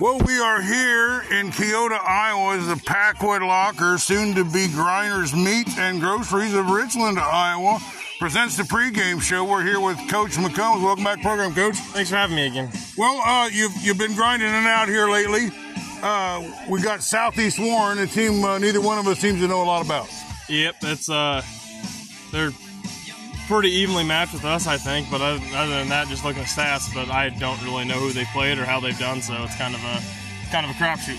Well, we are here in Keota, Iowa, as the Packwood Locker, soon to be Grinders Meat and Groceries of Richland, Iowa, presents the pregame show. We're here with Coach McCombs. Welcome back to the program, Coach. Thanks for having me again. Well, uh, you've you've been grinding in and out here lately. Uh, we got Southeast Warren, a team uh, neither one of us seems to know a lot about. Yep, that's uh, they're pretty evenly matched with us, I think. But other, other than that, just looking at stats, but I don't really know who they played or how they've done. So it's kind of a kind of a crapshoot.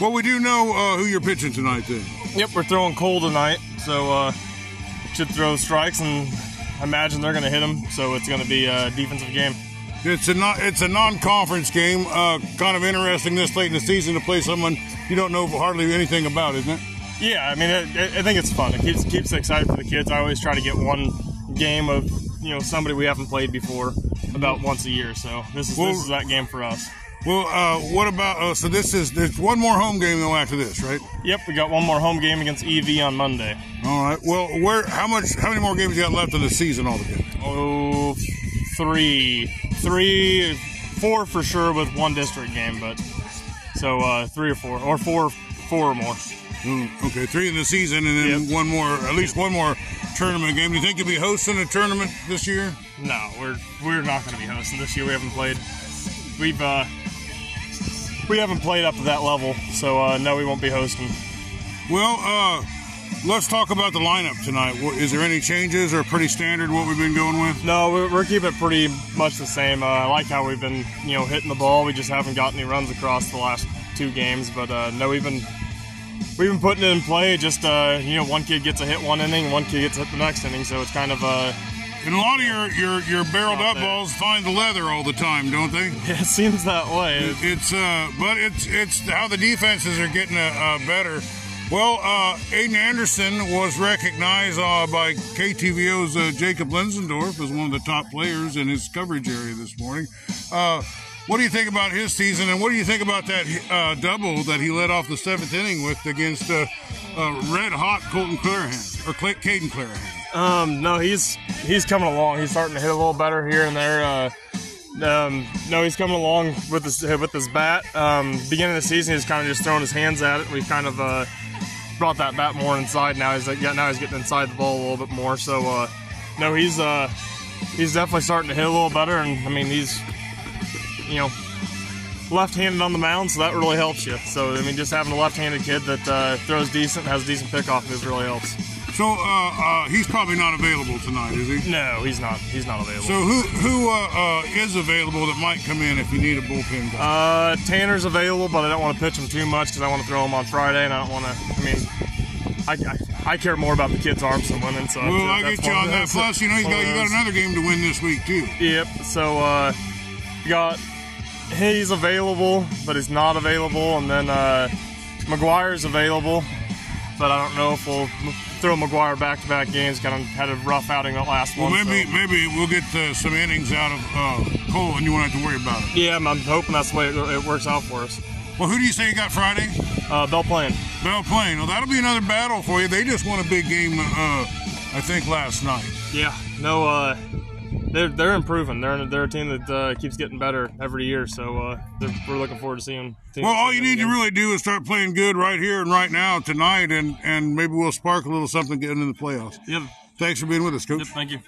Well, we do know uh, who you're pitching tonight, then. Yep, we're throwing Cole tonight, so uh, should throw strikes, and I imagine they're going to hit them. So it's going to be a defensive game. It's a non, it's a non-conference game. Uh, kind of interesting this late in the season to play someone you don't know hardly anything about, isn't it? Yeah, I mean, it, it, I think it's fun. It keeps keeps excited for the kids. I always try to get one game of you know somebody we haven't played before about once a year. So this is Well- this is that game for us. Well, uh, what about? Uh, so this is there's one more home game though after this, right? Yep, we got one more home game against EV on Monday. All right. Well, where? How much? How many more games you got left in the season altogether? Oh, three, three, four for sure with one district game, but so uh, three or four, or four, four or more. Okay, three in the season, and then Yep. one more, at least one more tournament game. Do you think you'll be hosting a tournament this year? No, we're we're not going to be hosting this year. We haven't played. We've uh, we haven't played up to that level, so uh, no, we won't be hosting. Well, uh, let's talk about the lineup tonight. Is there any changes or pretty standard what we've been going with? No, we're, we're keeping it pretty much the same. Uh, I like how we've been, you know, hitting the ball. We just haven't got any runs across the last two games, but uh, no, we've been we've been putting it in play. Just uh, you know, one kid gets a hit one inning, one kid gets hit the next inning, so it's kind of uh, And a lot of your your, your barreled up there. balls find the leather all the time, don't they? Yeah, it seems that way. It's uh, but it's it's how the defenses are getting uh, uh, better. Well, uh, Aiden Anderson was recognized uh, by KTVO's uh, Jacob Lenzendorf as one of the top players in his coverage area this morning. What do you think about his season, and what do you think about that uh, double that he led off the seventh inning with against uh, uh, red hot Colton Clarahan or Cla- Caden Clarahan? Um, no, he's he's coming along. He's starting to hit a little better here and there. Uh, um, no, he's coming along with his with his bat. Um, beginning of the season, he's kind of just throwing his hands at it. We've kind of uh, brought that bat more inside now. He's yeah, now he's getting inside the ball a little bit more. So uh, no, he's uh, he's definitely starting to hit a little better. And I mean, he's you know left-handed on the mound, so that really helps you. So I mean, just having a left-handed kid that uh, throws decent, has a decent pickoff move really helps. So uh, uh, he's probably not available tonight, is he? No, he's not. He's not available. So who who uh, uh, is available that might come in if you need a bullpen guy? Uh, Tanner's available, but I don't want to pitch him too much because I want to throw him on Friday, and I don't want to. I mean, I, I, I care more about the kids' arms than winning. So well, I get you on that. Plus, you know, you got you got another game to win this week too. Yep. So uh, you got he's available, but he's not available, and then uh, McGuire's available, but I don't know if we'll throw McGuire back-to-back games. Kind of had a rough outing that last Well, one. maybe so- maybe we'll get uh, some innings out of uh, Cole, and you won't have to worry about it. Yeah, I'm, I'm hoping that's the way it, it works out for us. Well, who do you say you got Friday? Uh, Belle Plaine. Belle Plaine. Well, that'll be another battle for you. They just won a big game, uh, I think, last night. Yeah, no, uh, they're they're improving. They're they're a team that uh, keeps getting better every year. So uh, we're looking forward to seeing. Well, all you need to really do is start playing good right here and right now tonight, and and maybe we'll spark a little something getting in the playoffs. Yep. Thanks for being with us, Coach. Yep. Thank you.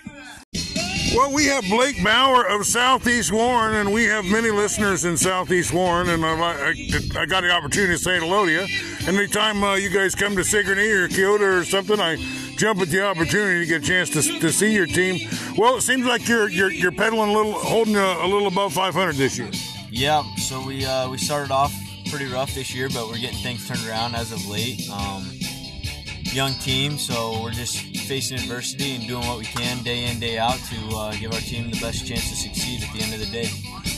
Well, we have Blake Bauer of Southeast Warren, and we have many listeners in Southeast Warren, and I, I, I got the opportunity to say hello to you. Anytime uh, you guys come to Sigourney or Keota or something, I jump at the opportunity to get a chance to, to see your team. Well, it seems like you're you're, you're pedaling a little, holding a, a little above 500 this year. Yeah, so we uh, we started off pretty rough this year, but we're getting things turned around as of late. Um, young team, so we're just facing adversity and doing what we can day in day out to uh, give our team the best chance to succeed at the end of the day.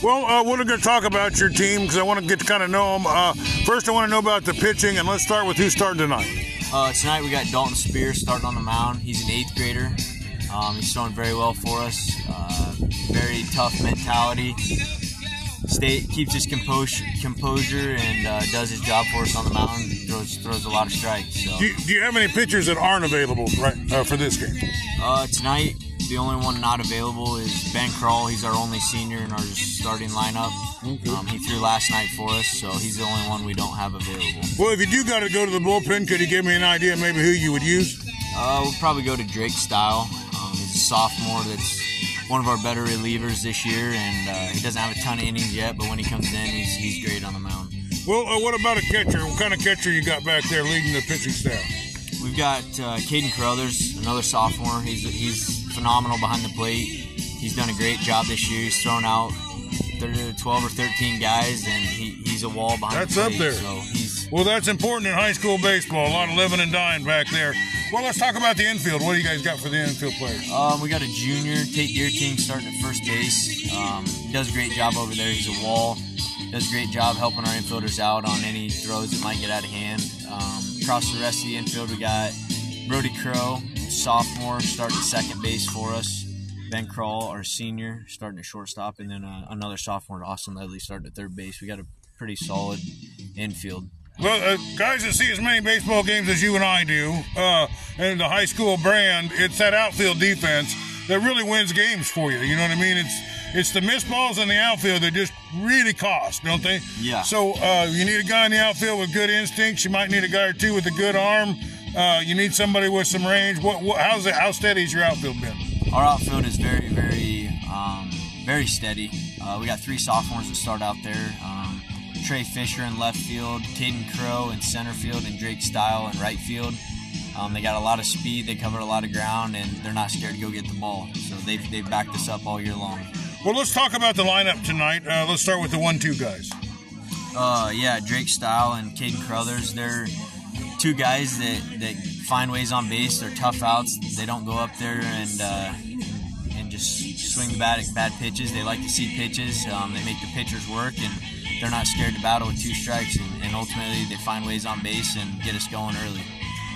Well, uh, we're going to talk about your team because I want to get to kind of know them. Uh, first, I want to know about the pitching, and let's start with who's starting tonight. Uh, tonight we got Dalton Spear starting on the mound. He's an eighth grader. Um, he's throwing very well for us. Uh, very tough mentality. Stay keeps his composure, composure and uh, does his job for us on the mound. Throws throws a lot of strikes. So Do you, do you have any pitchers that aren't available right uh, for this game? uh, tonight The only one not available is Ben Crawl. He's our only senior in our starting lineup. Okay. Um, he threw last night for us, so he's the only one we don't have available. Well, if you do got to go to the bullpen, could you give me an idea maybe who you would use? Uh, we'll probably go to Drake Style. Um, he's a sophomore that's one of our better relievers this year, and uh, he doesn't have a ton of innings yet, but when he comes in, he's, he's great on the mound. Well, uh, what about a catcher? What kind of catcher you got back there leading the pitching staff? We've got uh, Caden Carruthers, another sophomore. He's he's phenomenal behind the plate. He's done a great job this year. He's thrown out 30, 12 or 13 guys, and he, he's a wall behind That's the up plate. there. So he's Well, that's important in high school baseball. A lot of living and dying back there. Well, let's talk about the infield. What do you guys got for the infield players? Um, we got a junior, Tate Deer King, starting at first base. Um, he does a great job over there. He's a wall. Does a great job helping our infielders out on any throws that might get out of hand. Um, across the rest of the infield, we got Brody Crow, sophomore, starting second base for us. Ben Crawl, our senior, starting at shortstop, and then uh, another sophomore, Austin Ledley, starting at third base. We got a pretty solid infield. Well, uh, guys that see as many baseball games as you and I do, uh, and the high school brand, it's that outfield defense that really wins games for you. You know what I mean? It's it's the missed balls in the outfield that just really cost, don't they? Yeah. So uh, you need a guy in the outfield with good instincts. You might need a guy or two with a good arm. Uh, you need somebody with some range. What, what how's it? How steady has your outfield been? Our outfield is very, very, um, very steady. Uh, we got three sophomores that start out there. Um, Trey Fisher in left field, Caden Crow in center field, and Drake Style in right field. Um, they got a lot of speed. They cover a lot of ground, and they're not scared to go get the ball. So they've, they've backed us up all year long. Well, let's talk about the lineup tonight. Uh, let's start with the one-two guys. Uh, yeah, Drake Style and Caden Crothers. They're two guys that, that find ways on base. They're tough outs. They don't go up there and uh, and just swing bad bad pitches. They like to see pitches. Um, they make the pitchers work, and they're not scared to battle with two strikes. And, and ultimately, they find ways on base and get us going early.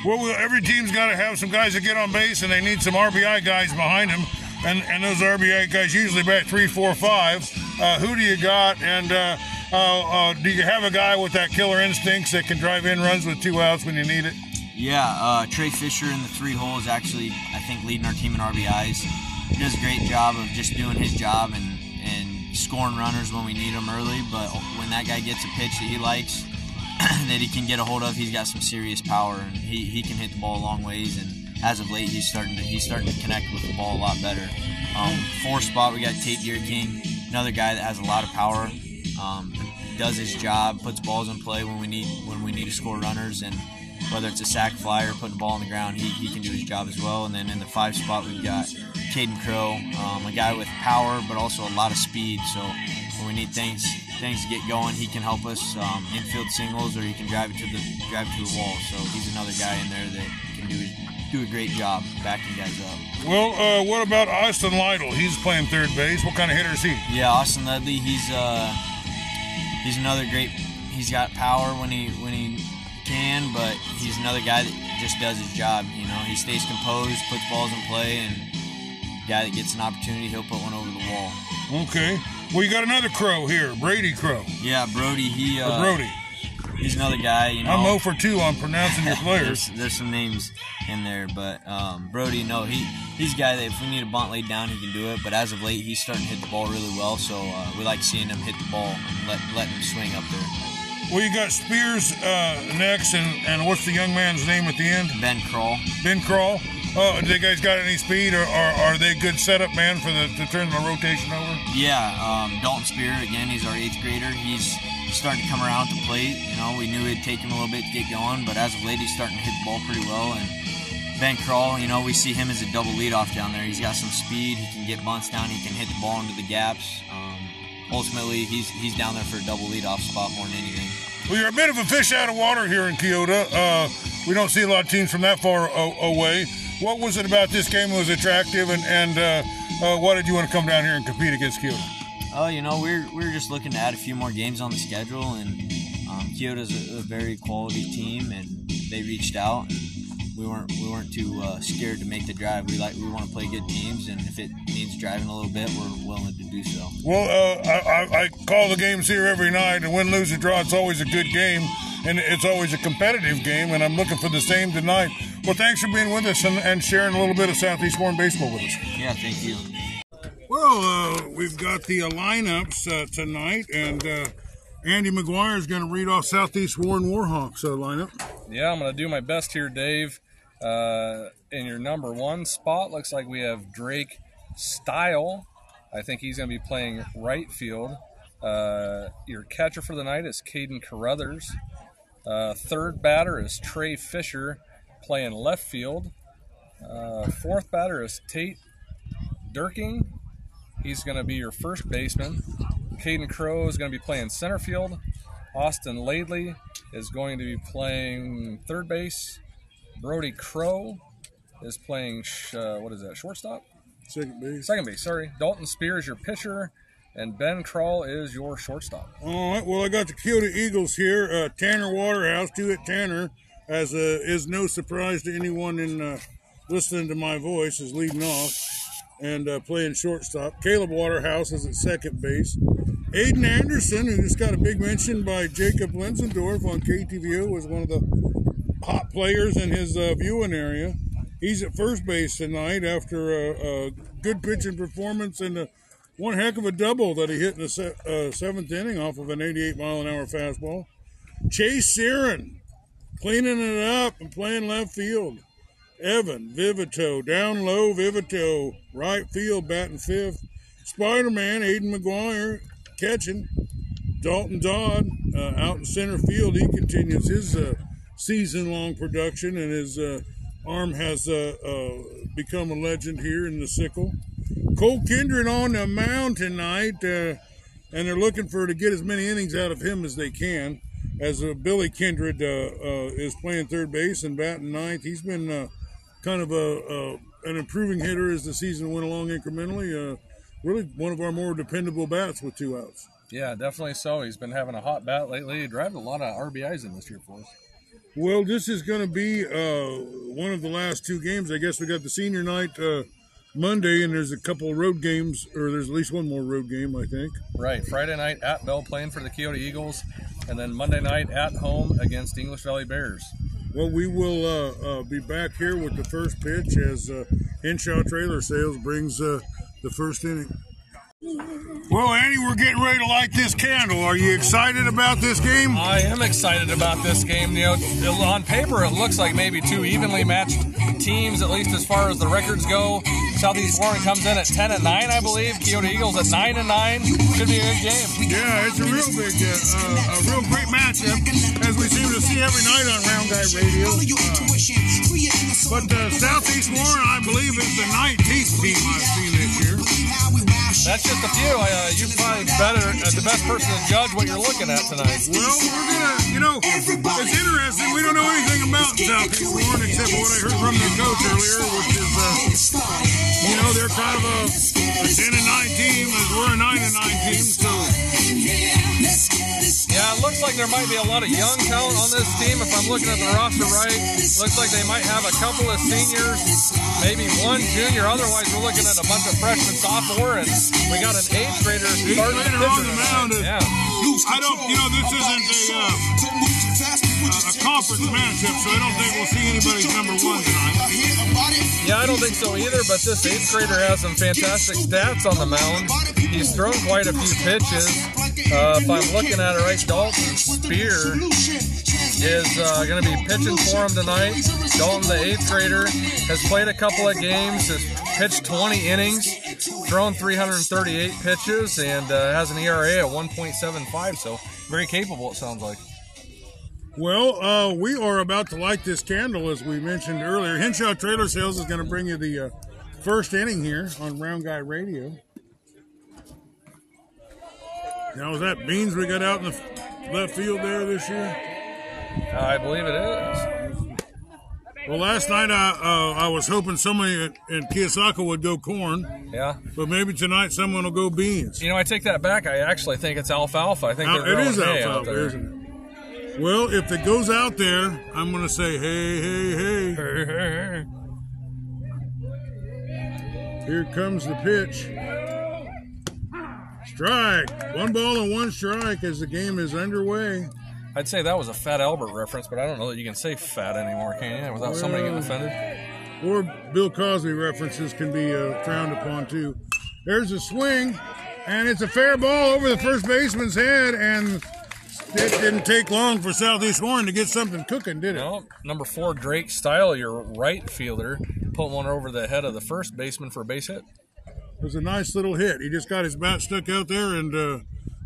Well, every team's got to have some guys that get on base, and they need some RBI guys behind them. And, and those RBI guys usually bat three, four, five. Uh, who do you got? And uh, uh, uh, do you have a guy with that killer instincts that can drive in runs with two outs when you need it? Yeah, uh, Trey Fisher in the three hole is actually, I think, leading our team in RBIs. He does a great job of just doing his job and, and scoring runners when we need them early. But when that guy gets a pitch that he likes, that he can get a hold of, he's got some serious power and he, he can hit the ball a long ways. And as of late, he's starting to he's starting to connect with the ball a lot better. Um, four spot, we got Tate Deer King, another guy that has a lot of power. Um, does his job, puts balls in play when we need when we need to score runners, and whether it's a sac fly or putting the ball on the ground, he, he can do his job as well. And then in the five spot, we've got Caden Crow, um, a guy with power but also a lot of speed. So when we need things things to get going, he can help us um, infield singles or he can drive it to the drive it to the wall. So he's another guy in there that can do his, do a great job backing guys up. Well, uh, what about Austin Lytle? He's playing third base. What kind of hitter is he? Yeah, Austin Ledley, he's uh he's another great he's got power when he when he can, but he's another guy that just does his job, you know. He stays composed, puts balls in play and guy that gets an opportunity, he'll put one over the wall. Okay. Well, you got another Crow here, Brady Crow. Yeah, Brody, he uh, Brody. He's another guy, you know. I'm 0 for 2 on pronouncing your players. there's, there's some names in there, but um, Brody, no, he he's a guy that if we need a bunt laid down, he can do it. But as of late, he's starting to hit the ball really well, so uh, we like seeing him hit the ball and let letting him swing up there. Well, you got Spears uh, next, and, and what's the young man's name at the end? Ben Crawl, Ben Crawl. Oh, do they guys got any speed, or, or are they a good setup man for the to turn the rotation over? yeah, um, Dalton Spear again. He's our eighth grader. He's starting to come around to plate. You know, we knew it'd take him a little bit to get going, but as of late, he's starting to hit the ball pretty well. And Ben Crawl, you know, we see him as a double leadoff down there. He's got some speed. He can get bunts down. He can hit the ball into the gaps. Um, ultimately, he's he's down there for a double leadoff spot more than anything. Well, you're a bit of a fish out of water here in Keota. Uh, we don't see a lot of teams from that far away. What was it about this game that was attractive, and, and uh, uh, why did you want to come down here and compete against Keota? Oh, you know, we're we're just looking to add a few more games on the schedule, and um, Keota's a, a very quality team, and they reached out. And we weren't we weren't too uh, scared to make the drive. We like we want to play good teams, and if it means driving a little bit, we're willing to do so. Well, uh, I, I, call the games here every night, and win, lose, or draw, it's always a good game, and it's always a competitive game, and I'm looking for the same tonight. Well, thanks for being with us and, and sharing a little bit of Southeast Warren baseball with us. Yeah, thank you. Well, uh, we've got the uh, lineups uh, tonight, and uh, Andy McGuire is going to read off Southeast Warren Warhawks uh, lineup. Yeah, I'm going to do my best here, Dave. Uh, in your number one spot, looks like we have Drake Style. I think he's going to be playing right field. Your catcher for the night is Caden Carruthers. Third batter is Trey Fisher playing left field. Fourth batter is Tate Durking. He's going to be your first baseman. Caden Crow is going to be playing center field. Austin Laidley is going to be playing third base. Brody Crow is playing, uh, what is that, shortstop? Second base. Second base, sorry. Dalton Spears, your pitcher, and Ben Krull is your shortstop. All right. Well, I got the Keota Eagles here. Uh, Tanner Waterhouse, two hit Tanner, as uh, is no surprise to anyone in uh, listening to my voice, is leading off and uh, playing shortstop. Caleb Waterhouse is at second base. Aiden Anderson, who just got a big mention by Jacob Linsendorf on KTVO, was one of the hot players in his uh, viewing area. He's at first base tonight after a, a good pitching performance and a, one heck of a double that he hit in the se- uh, seventh inning off of an 88 mile an hour fastball. Chase Searon cleaning it up and playing left field. Evan Vivito down low, Vivito right field batting fifth. Spider Man Aiden McGuire catching. Dalton Dodd uh, out in center field. He continues his uh, season long production, and his uh, arm has uh, uh, become a legend here in the sickle. Cole Kindred on the mound tonight, uh, and they're looking for to get as many innings out of him as they can. As Billy Kindred is playing third base and batting ninth, he's been kind of a, a an improving hitter as the season went along incrementally. Uh, really, one of our more dependable bats with two outs. Yeah, definitely so. He's been having a hot bat lately. He driving a lot of RBIs in this year for us. Well, this is going to be uh, one of the last two games. I guess we got the senior night uh, Monday, and there's a couple of road games, or there's at least one more road game, I think. Right. Friday night at Belle Plaine for the Keota Eagles, and then Monday night at home against English Valley Bears. Well, we will uh, uh, be back here with the first pitch as uh, Henshaw Trailer Sales brings uh, the first inning. Well, Andy, we're getting ready to light this candle. Are you excited about this game? I am excited about this game. You know, on paper, it looks like maybe two evenly matched teams, at least as far as the records go. Southeast Warren comes in at 10 and 9, I believe. Keota Eagles at 9 and 9. Should be a good game. Yeah, it's a real big, uh, uh, a real great matchup, as we seem to see every night on Round Guy Radio. Uh, but uh, Southeast Warren, I believe, is the 19th team I've seen this year. That's just a few. Uh, you're probably better, uh, the best person to judge what you're looking at tonight. Well, we're gonna, you know, it's interesting. We don't know anything about Southeast Warren except what I heard from the coach earlier, which is, uh, you know, they're kind of a, a 10 and 9 team, as we're a 9 and 9 team. So, Yeah, it looks like there might be a lot of young talent on this team. If I'm looking at the roster right, looks like they might have a couple of seniors, maybe one junior. Otherwise, we're looking at a bunch of freshmen, sophomore, and we got an eighth grader starting to grader on the mound. Yeah. I don't, you know, this isn't a, uh, a conference matchup, so I don't think we'll see anybody's number one tonight. Yeah, I don't think so either, but this eighth grader has some fantastic stats on the mound. He's thrown quite a few pitches. Uh, if I'm looking at it right, Dalton Spear is uh, going to be pitching for him tonight. Dalton, the eighth grader, has played a couple of games, has pitched 20 innings, thrown 338 pitches, and uh, has an ERA of 1.75, so very capable, it sounds like. Well, uh, we are about to light this candle, as we mentioned earlier. Henshaw Trailer Sales is going to bring you the uh, first inning here on Round Guy Radio. Now, is that beans we got out in the left field there this year? I believe it is. Well, last night I uh, I was hoping somebody in in Keosauqua would go corn, Yeah. but maybe tonight someone will go beans. You know, I take that back. I actually think it's alfalfa. I think Now, they're it is alfalfa, isn't it? Well, if it goes out there, I'm going to say, hey, hey, hey. Here comes the pitch. Strike. One ball and one strike as the game is underway. I'd say that was a Fat Albert reference, but I don't know that you can say fat anymore, can you? Without somebody getting offended. Or Bill Cosby references can be uh, frowned upon too. There's a swing, and it's a fair ball over the first baseman's head, and it didn't take long for Southeast Warren to get something cooking, did it? No, number four, Drake Style, your right fielder, put one over the head of the first baseman for a base hit. It was a nice little hit. He just got his bat stuck out there and uh,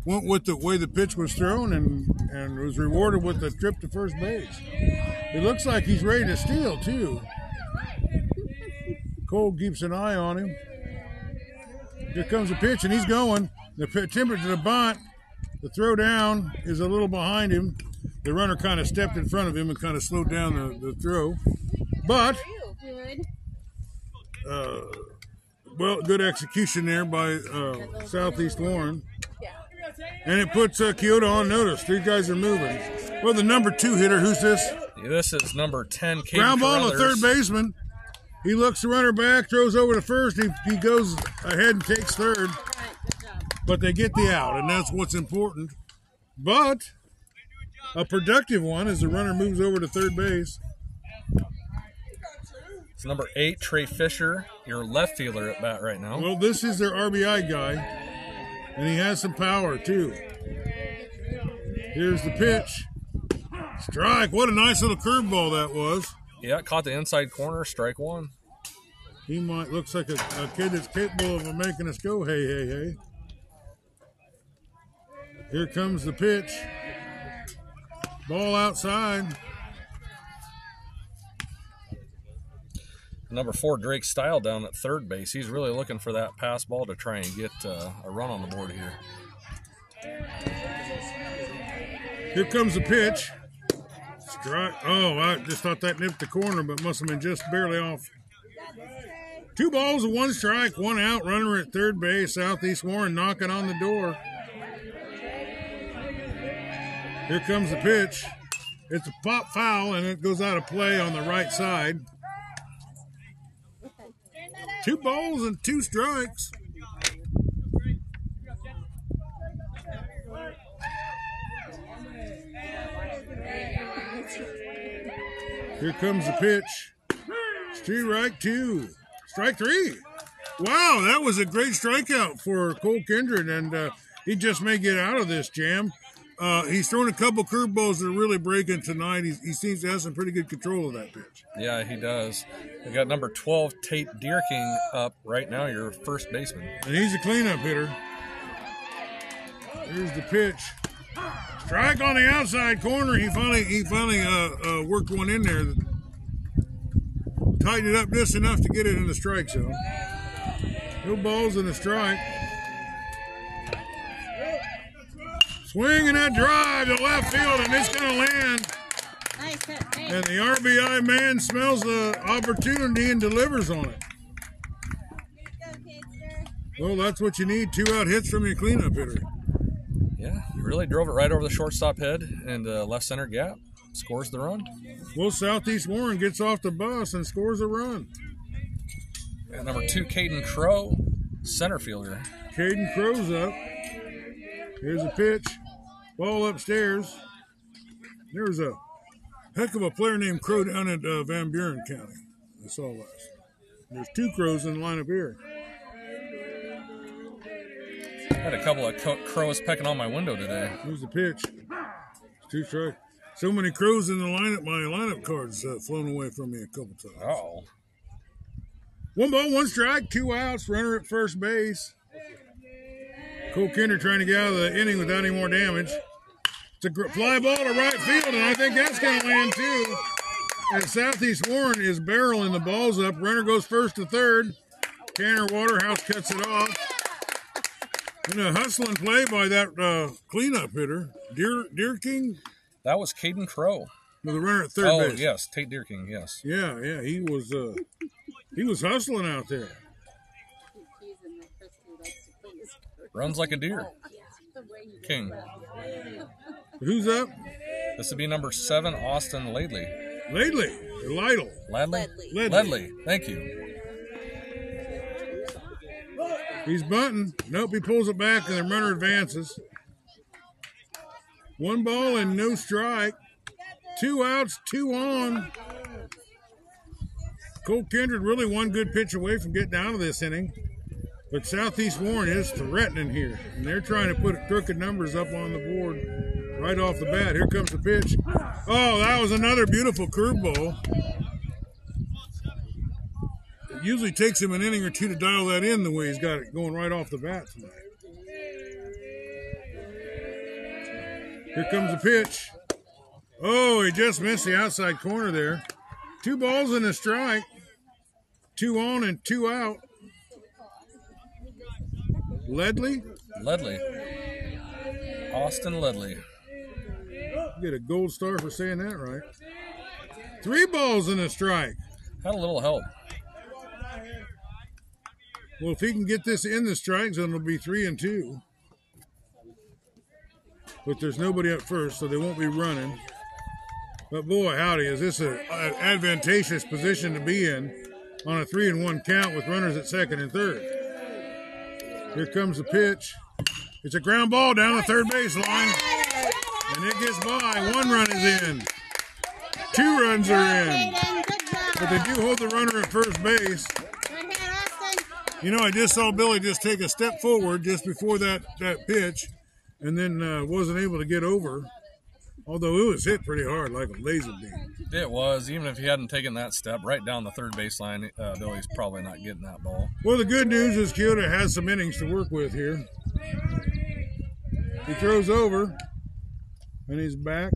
went with the way the pitch was thrown and, and was rewarded with a trip to first base. It looks like he's ready to steal, too. Cole keeps an eye on him. Here comes the pitch, and he's going. The timber to the bunt. The throw down is a little behind him. The runner kind of stepped in front of him and kind of slowed down the, the throw. But uh, well, good execution there by uh, Southeast Warren. And it puts uh, Keota on notice. These guys are moving. Well, the number two hitter, who's this? This is number 10, Caden Ground ball to third baseman. He looks the runner back, throws over to first. He, he goes ahead and takes third, Right, good job. But they get the out, and that's what's important. But a productive one as the runner moves over to third base. It's number 8, Trey Fisher, your left fielder at bat right now. Well, this is their RBI guy, and he has some power too. Here's the pitch. Strike. What a nice little curveball that was. Yeah, caught the inside corner, strike one. He might looks like a, a kid that's capable of making us go hey hey hey. Here comes the pitch. Ball outside. Number four, Drake Style down at third base. He's really looking for that pass ball to try and get uh, a run on the board here. Here comes the pitch. Strike. Oh, I just thought that nipped the corner, but must have been just barely off. Two balls one strike, one out. Runner at third base. Southeast Warren knocking on the door. Here comes the pitch. It's a pop foul, and it goes out of play on the right side. Two balls and two strikes. Here comes the pitch. Strike two. Strike three. Wow, that was a great strikeout for Cole Kindred, and uh, he just may get out of this jam. Uh, he's thrown a couple curveballs that are really breaking tonight. He, he seems to have some pretty good control of that pitch. Yeah, he does. We got number 12, Tate Deerking, up right now, your first baseman. And he's a cleanup hitter. Here's the pitch. Strike on the outside corner. He finally he finally uh, uh, worked one in there. Tightened it up just enough to get it in the strike zone. No balls in the strike. Swinging that drive to left field, and it's going to land. Nice hit. Hey, And the RBI man smells the opportunity and delivers on it. Well, that's what you need two out hits from your cleanup hitter. Yeah, he really drove it right over the shortstop head and uh, left center gap. Scores the run. Well, Southeast Warren gets off the bus and scores a run. And number two, Caden Crow, center fielder. Caden Crow's up. Here's a pitch. Ball upstairs. There's a heck of a player named Crow down at uh, Van Buren County. I saw last. There's two crows in the lineup here. Had a couple of co- crows pecking on my window today. Here's the pitch. It's two strike. So many crows in the lineup. My lineup cards uh, flown away from me a couple times. Oh, One ball, one strike, two outs. Runner at first base. Cole Kinder trying to get out of the inning without any more damage. It's a gr- fly ball to right field, and I think that's going to land too. And Southeast Warren is barreling the balls up. Runner goes first to third. Tanner Waterhouse cuts it off. And a hustling play by that uh, cleanup hitter, Deer Deer King, that was Caden Crow. with a runner at third Oh, base. yes, Tate Deer King. yes. Yeah, yeah, he was uh, he was hustling out there. Runs like a deer. The way he King. Who's up? This would be number seven, Austin Ladley. Lately, or Lytle. Ladley? Ledley. Ledley. Ledley, thank you. He's bunting. Nope, he pulls it back, and the runner advances. One ball and no strike. Two outs, two on. Cole Kindred really one good pitch away from getting out of this inning. But Southeast Warren is threatening here. And they're trying to put crooked numbers up on the board right off the bat. Here comes the pitch. Oh, that was another beautiful curveball. It usually takes him an inning or two to dial that in the way he's got it going right off the bat tonight. Here comes the pitch. Oh, he just missed the outside corner there. Two balls and a strike. Two on and two out. Ledley, Ledley. Austin Ledley. get a gold star for saying that right. Three balls and a strike. Had a little help. Well, if he can get this in the strike zone, it'll be three and two. But there's nobody up first, so they won't be running. But boy, howdy, is this a- an advantageous position to be in on a three and one count with runners at second and third. Here comes the pitch. It's a ground ball down the third base line, and it gets by. One run is in. Two runs are in, but they do hold the runner at first base. You know, I just saw Billy just take a step forward just before that, that pitch and then uh, wasn't able to get over. Although it was hit pretty hard, like a laser beam. It was. Even if he hadn't taken that step right down the third baseline, uh, Billy's probably not getting that ball. Well, the good news is Keota has some innings to work with here. He throws over, and he's back.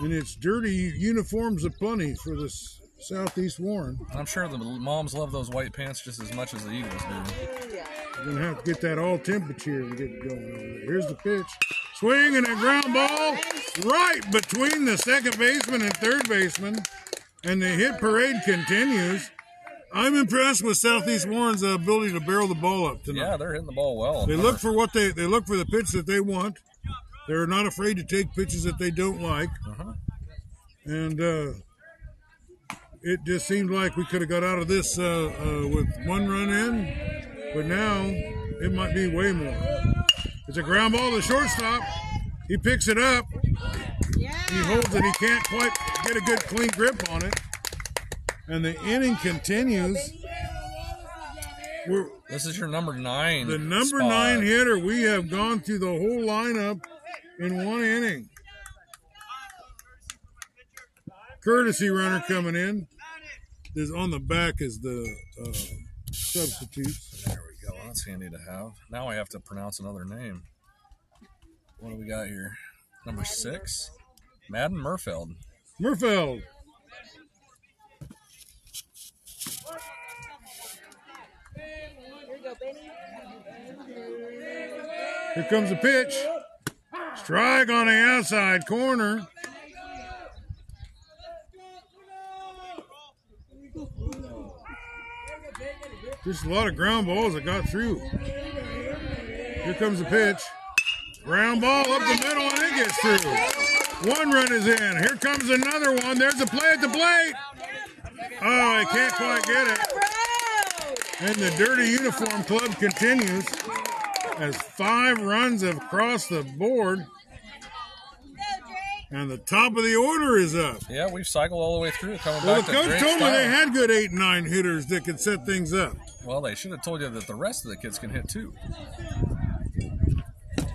And it's dirty uniforms aplenty for this Southeast Warren. I'm sure the moms love those white pants just as much as the Eagles do. You're going to have to get that all temperature and get it going over there. Here's the pitch. Swing and a ground ball right between the second baseman and third baseman. And the hit parade continues. I'm impressed with Southeast Warren's uh, ability to barrel the ball up tonight. Yeah, they're hitting the ball well. They look for what they they look for the pitch that they want. They're not afraid to take pitches that they don't like. Uh-huh. And uh, it just seemed like we could have got out of this uh, uh, with one run in, but now it might be way more. It's a ground ball to shortstop. He picks it up. He holds it. He can't quite get a good clean grip on it. And the inning continues. We're, This is your number nine. the number spot. nine hitter, we have gone through the whole lineup in one inning. Courtesy runner coming in. Is on the back is the uh, substitutes. There we go. That's handy to have. Now I have to pronounce another name. What do we got here? Number six, Madden Murfeld. Murfeld. Here comes the pitch. Strike on the outside corner. Just a lot of ground balls that got through. Here comes the pitch. Ground ball up the middle and it gets through. One run is in. Here comes another one. There's a play at the plate. Oh, I can't quite get it. And the Dirty Uniform Club continues as five runs have crossed the board. And the top of the order is up. Yeah, we've cycled all the way through. Coming Well, back the coach Drake told me they had good eight and nine hitters that could set things up. Well, they should have told you that the rest of the kids can hit too.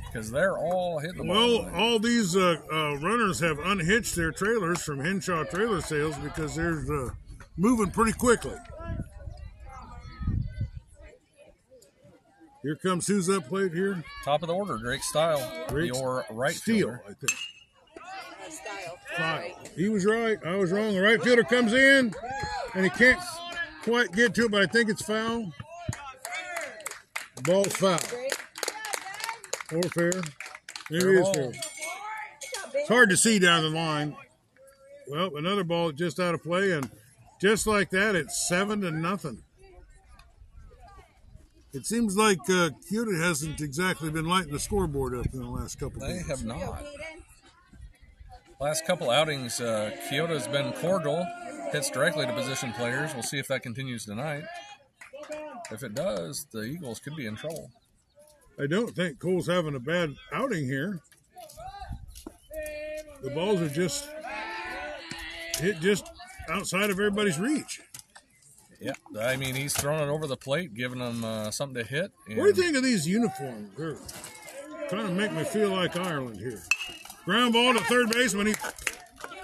Because they're all hitting the ball. Well, all these uh, uh, runners have unhitched their trailers from Henshaw Trailer Sales because they're uh, moving pretty quickly. Here comes who's up plate here? Top of the order, Drake Style, Drake your right Steele, fielder. I think. Style. He was right. I was wrong. The right fielder comes in, and he can't quite get to it, but I think it's foul. Ball's foul. Or fair. Maybe Fair it's fair. It's hard to see down the line. Well, another ball just out of play, and just like that, it's seven to nothing. It seems like uh, Keota hasn't exactly been lighting the scoreboard up in the last couple of They games. have not. Last couple outings, uh, Keota's been cordial, hits directly to position players. We'll see if that continues tonight. If it does, the Eagles could be in trouble. I don't think Cole's having a bad outing here. the balls are just hit just outside of everybody's reach. Yeah, I mean he's throwing it over the plate, giving them uh, something to hit. What do you think of these uniforms? They're kind of make me feel like Ireland here. Ground ball to third baseman. He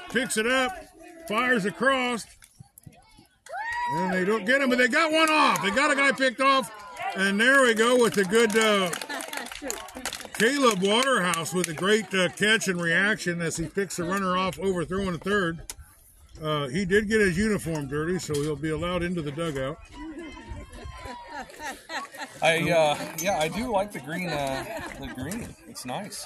picks it up, fires across, and they don't get him, but they got one off. They got a guy picked off, and there we go with the good uh, Caleb Waterhouse with a great uh, catch and reaction as he picks the runner off, overthrowing the third. Uh, he did get his uniform dirty, so he'll be allowed into the dugout. I uh, yeah, I do like the green. Uh, the green, it's nice.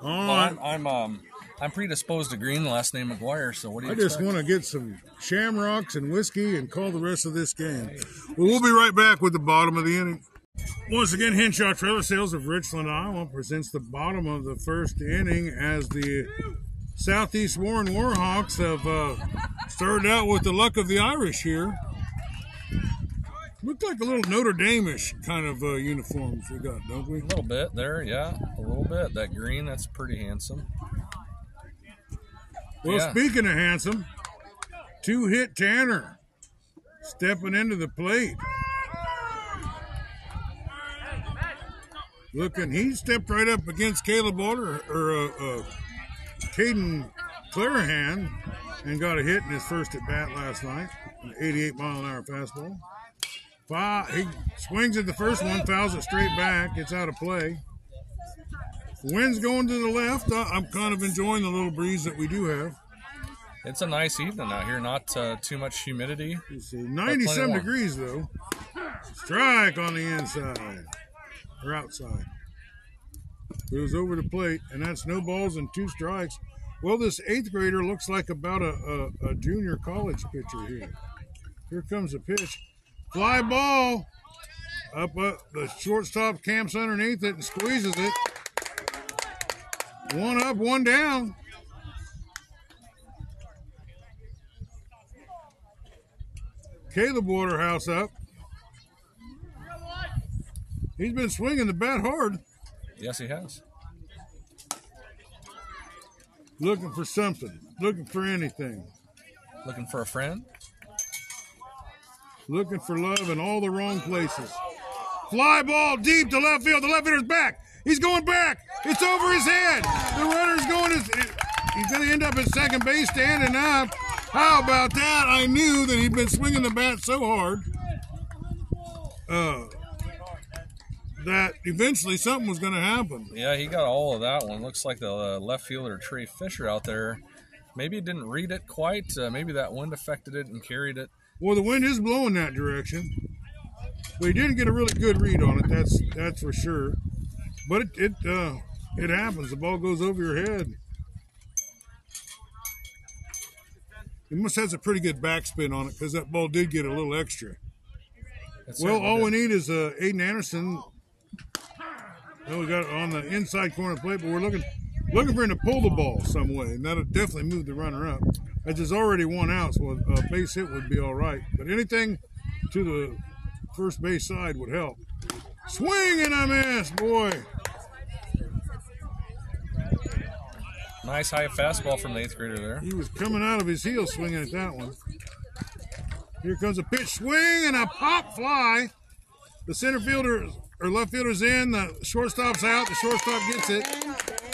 All Well. I'm I'm um I'm predisposed to green. Last name McGuire. So what do you? I just expect? want to get some shamrocks and whiskey and call the rest of this game. Well, we'll be right back with the bottom of the inning. Once again, Henshaw Trailer Sales of Richland, Iowa presents the bottom of the first inning as the Southeast Warren Warhawks have uh, started out with the luck of the Irish here. Look like a little Notre Dame-ish kind of uh, uniforms we got, don't we? A little bit there, yeah, a little bit. That green, that's pretty handsome. Well, Yeah. speaking of handsome, two hit Tanner stepping into the plate. Looking, he stepped right up against Caleb Water or uh, uh, Caden Clarahan and got a hit in his first at bat last night. An 88 mile an hour fastball. He swings at the first one, fouls it straight back. It's out of play. Wind's going to the left. I'm kind of enjoying the little breeze that we do have. It's a nice evening out here. Not uh, too much humidity. Let's see, 97 degrees though. Strike on the inside or outside. It goes over the plate, and that's no balls and two strikes. Well, this eighth grader looks like about a, a, a junior college pitcher here. Here comes a pitch. Fly ball. Up, up. The shortstop camps underneath it and squeezes it. One up, one down. Caleb Waterhouse up. He's been swinging the bat hard, Yes, he has. looking for something, looking for anything, Looking for a friend. Looking for love in all the wrong places. Fly ball deep to left field. The left fielder's back. He's going back. It's over his head. The runner's going to. He's going to end up at second base standing up. How about that? I knew that he'd been swinging the bat so hard uh, that eventually something was going to happen. Yeah, he got all of that one. Looks like the uh, left fielder Trey Fisher out there. Maybe didn't read it quite. Uh, maybe that wind affected it and carried it. Well, the wind is blowing that direction, he didn't get a really good read on it. That's that's for sure. But it it uh, it happens. The ball goes over your head. It must have a pretty good backspin on it because that ball did get a little extra. It Well, all we need is uh, Aiden Anderson. Well, we got it on the inside corner plate, but we're looking looking for him to pull the ball some way, and that'll definitely move the runner up. As there's already one out, so a base hit would be all right. But anything to the first base side would help. Swing and a miss, boy. nice high fastball from the eighth grader there. He was coming out of his heel swinging at that one. Here comes a pitch swing and a pop fly. The center fielder or left fielder's in. The shortstop's out. The shortstop gets it.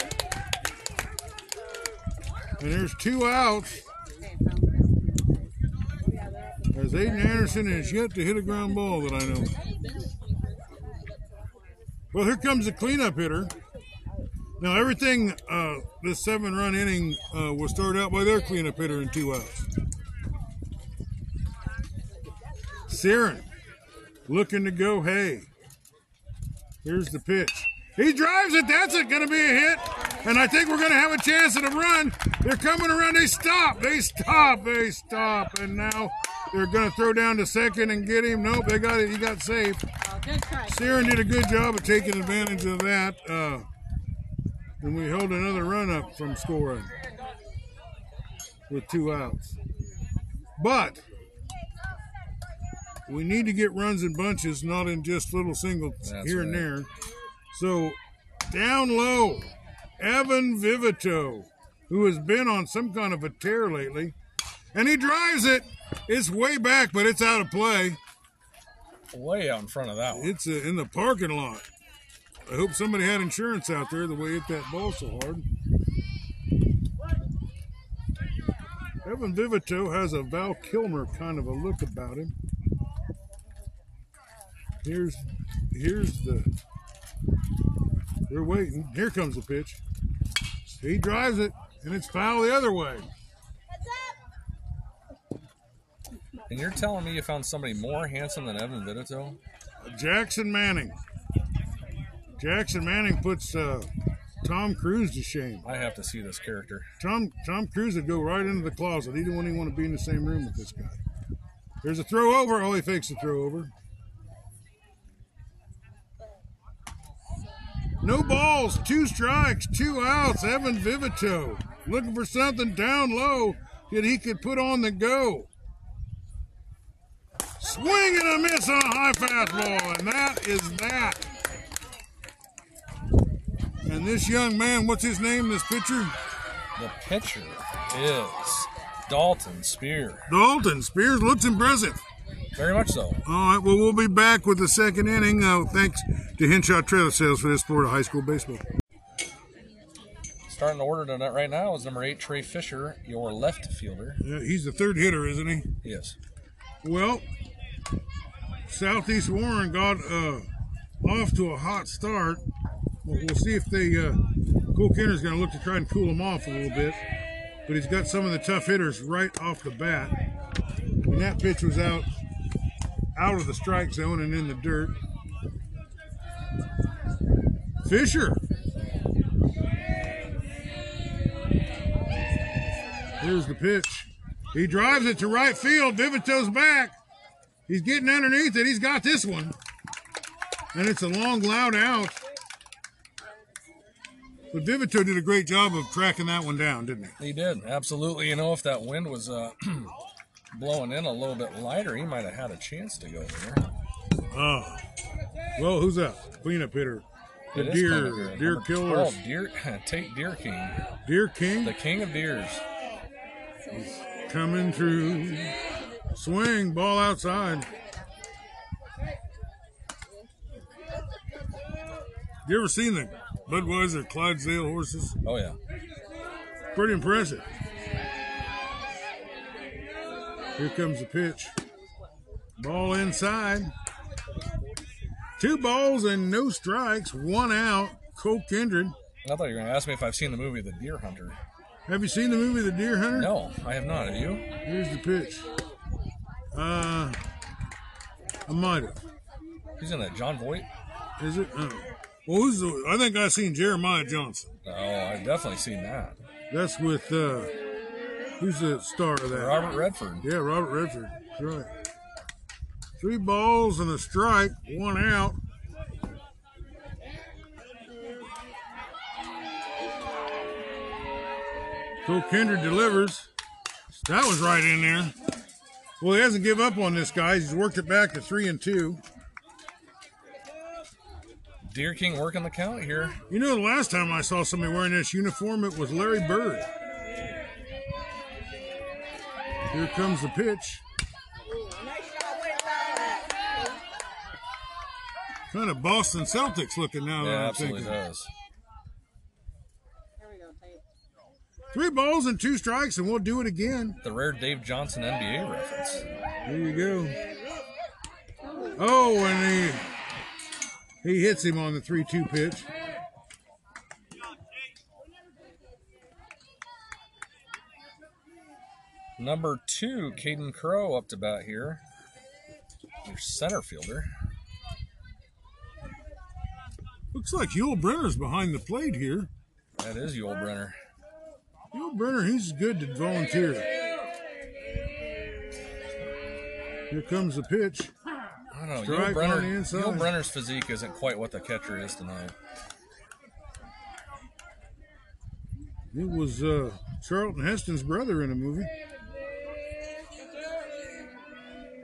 And there's two outs. As Aiden Anderson is yet to hit a ground ball that I know. Well, here comes the cleanup hitter. Now, everything, uh, this seven run inning uh, was started out by their cleanup hitter in two outs. Siren looking to go hay. Here's the pitch. He drives it. That's it. Going to be a hit. And I think we're going to have a chance at a run. They're coming around. They stop. They stop. They stop. And now they're going to throw down to second and get him. Nope, they got it. He got safe. Siren did a good job of taking advantage of that. Uh, and we held another run up from scoring with two outs. But we need to get runs in bunches, not in just little singles That's here and there. So down low, Evan Vivito who has been on some kind of a tear lately. And he drives it. It's way back, but it's out of play. Way out in front of that one. It's uh, in the parking lot. I hope somebody had insurance out there the way it hit that ball so hard. Evan Vivito has a Val Kilmer kind of a look about him. Here's here's the they're waiting. Here comes the pitch. He drives it, and it's foul the other way. And you're telling me you found somebody more handsome than Evan Vidito? Jackson Manning. Jackson Manning puts uh, Tom Cruise to shame. I have to see this character. Tom Tom Cruise would go right into the closet. He didn't even want to be in the same room with this guy. There's a throw over. Oh, he fakes the throw over. No balls, two strikes, two outs. Evan Vivito looking for something down low that he could put on the go. Swing and a miss on a high fastball, and that is that. And this young man, what's his name, this pitcher? The pitcher is Dalton Spear. Dalton Spears looks impressive. Very much so. All right, well, we'll be back with the second inning. Uh, thanks to Henshaw Trailer Sales for this sport of high school baseball. Starting to order tonight right now is number eight Trey Fisher, your left fielder. Yeah, he's the third hitter, isn't he? Yes. Well, Southeast Warren got uh, off to a hot start. We'll, we'll see if they. Uh, Cole Kenner's going to look to try and cool him off a little bit, but he's got some of the tough hitters right off the bat. And that pitch was out, out of the strike zone and in the dirt. Fisher. Here's the pitch. He drives it to right field. Vivito's back. He's getting underneath it. He's got this one. And it's a long, loud out. But Vivito did a great job of tracking that one down, didn't he? He did. Absolutely. You know, if that wind was uh, blowing in a little bit lighter, he might have had a chance to go there. Oh. Well, who's that? Cleanup hitter. The It deer, kinda deer killer. killers. 12, Deer, Tate Deer King. Deer King The king of deers. coming through. Swing, ball outside. You ever seen the Budweiser Clydesdale horses? Oh, yeah. Pretty impressive. Here comes the pitch. Ball inside. Two balls and no strikes, one out. Cole Kindred. I thought you were going to ask me if I've seen the movie The Deer Hunter. Have you seen the movie The Deer Hunter? No, I have not. Have you? Here's the pitch. Uh, I might have. He's in that Jon Voight? Is it? Oh. Well, who's the, I think I've seen Jeremiah Johnson. Oh, I've definitely seen that. That's with uh, who's the star of that? Robert Redford. Yeah, Robert Redford. That's right. Three balls and a strike, one out. Cole Kindred delivers. That was right in there. Well, he hasn't give up on this guy. He's worked it back to three and two. Deer King working the count here. You know, the last time I saw somebody wearing this uniform, it was Larry Bird. Here comes the pitch. Kind of Boston Celtics looking now. Yeah, absolutely thinking. does. There we go, Tate. Three balls and two strikes, and we'll do it again. The rare Dave Johnson NBA reference. There you go. Oh, and he he hits him on the three-two pitch. Number two, Caden Crow up to bat here. Your center fielder. Looks like Yul Brynner's behind the plate here. That is Yul Brynner. Yul Brynner, he's good to volunteer. Here comes the pitch. I don't know. Yul, Brynner, on the inside. Yul Brynner's physique isn't quite what the catcher is tonight. It was uh, Charlton Heston's brother in a movie.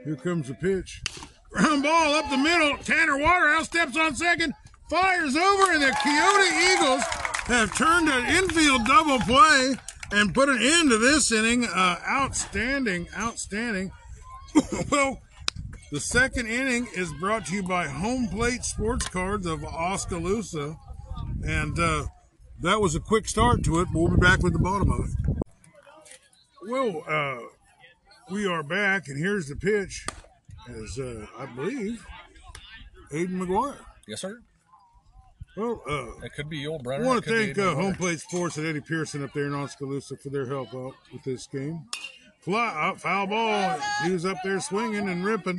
Here comes the pitch. Ground ball up the middle. Tanner Waterhouse steps on second, fires over, and the Keota Eagles have turned an infield double play and put an end to this inning. Uh, outstanding, outstanding. well, the second inning is brought to you by Home Plate Sports Cards of Oskaloosa. And uh, that was a quick start to it, but we'll be back with the bottom of it. Well, uh, we are back, and here's the pitch as uh, I believe Aiden McGuire. Yes, sir. Well, uh, It could be Yul I want to thank uh, Home Plate Sports and Eddie Pearson up there in Oskaloosa for their help out with this game. Fly, out, foul ball. He was up there swinging and ripping.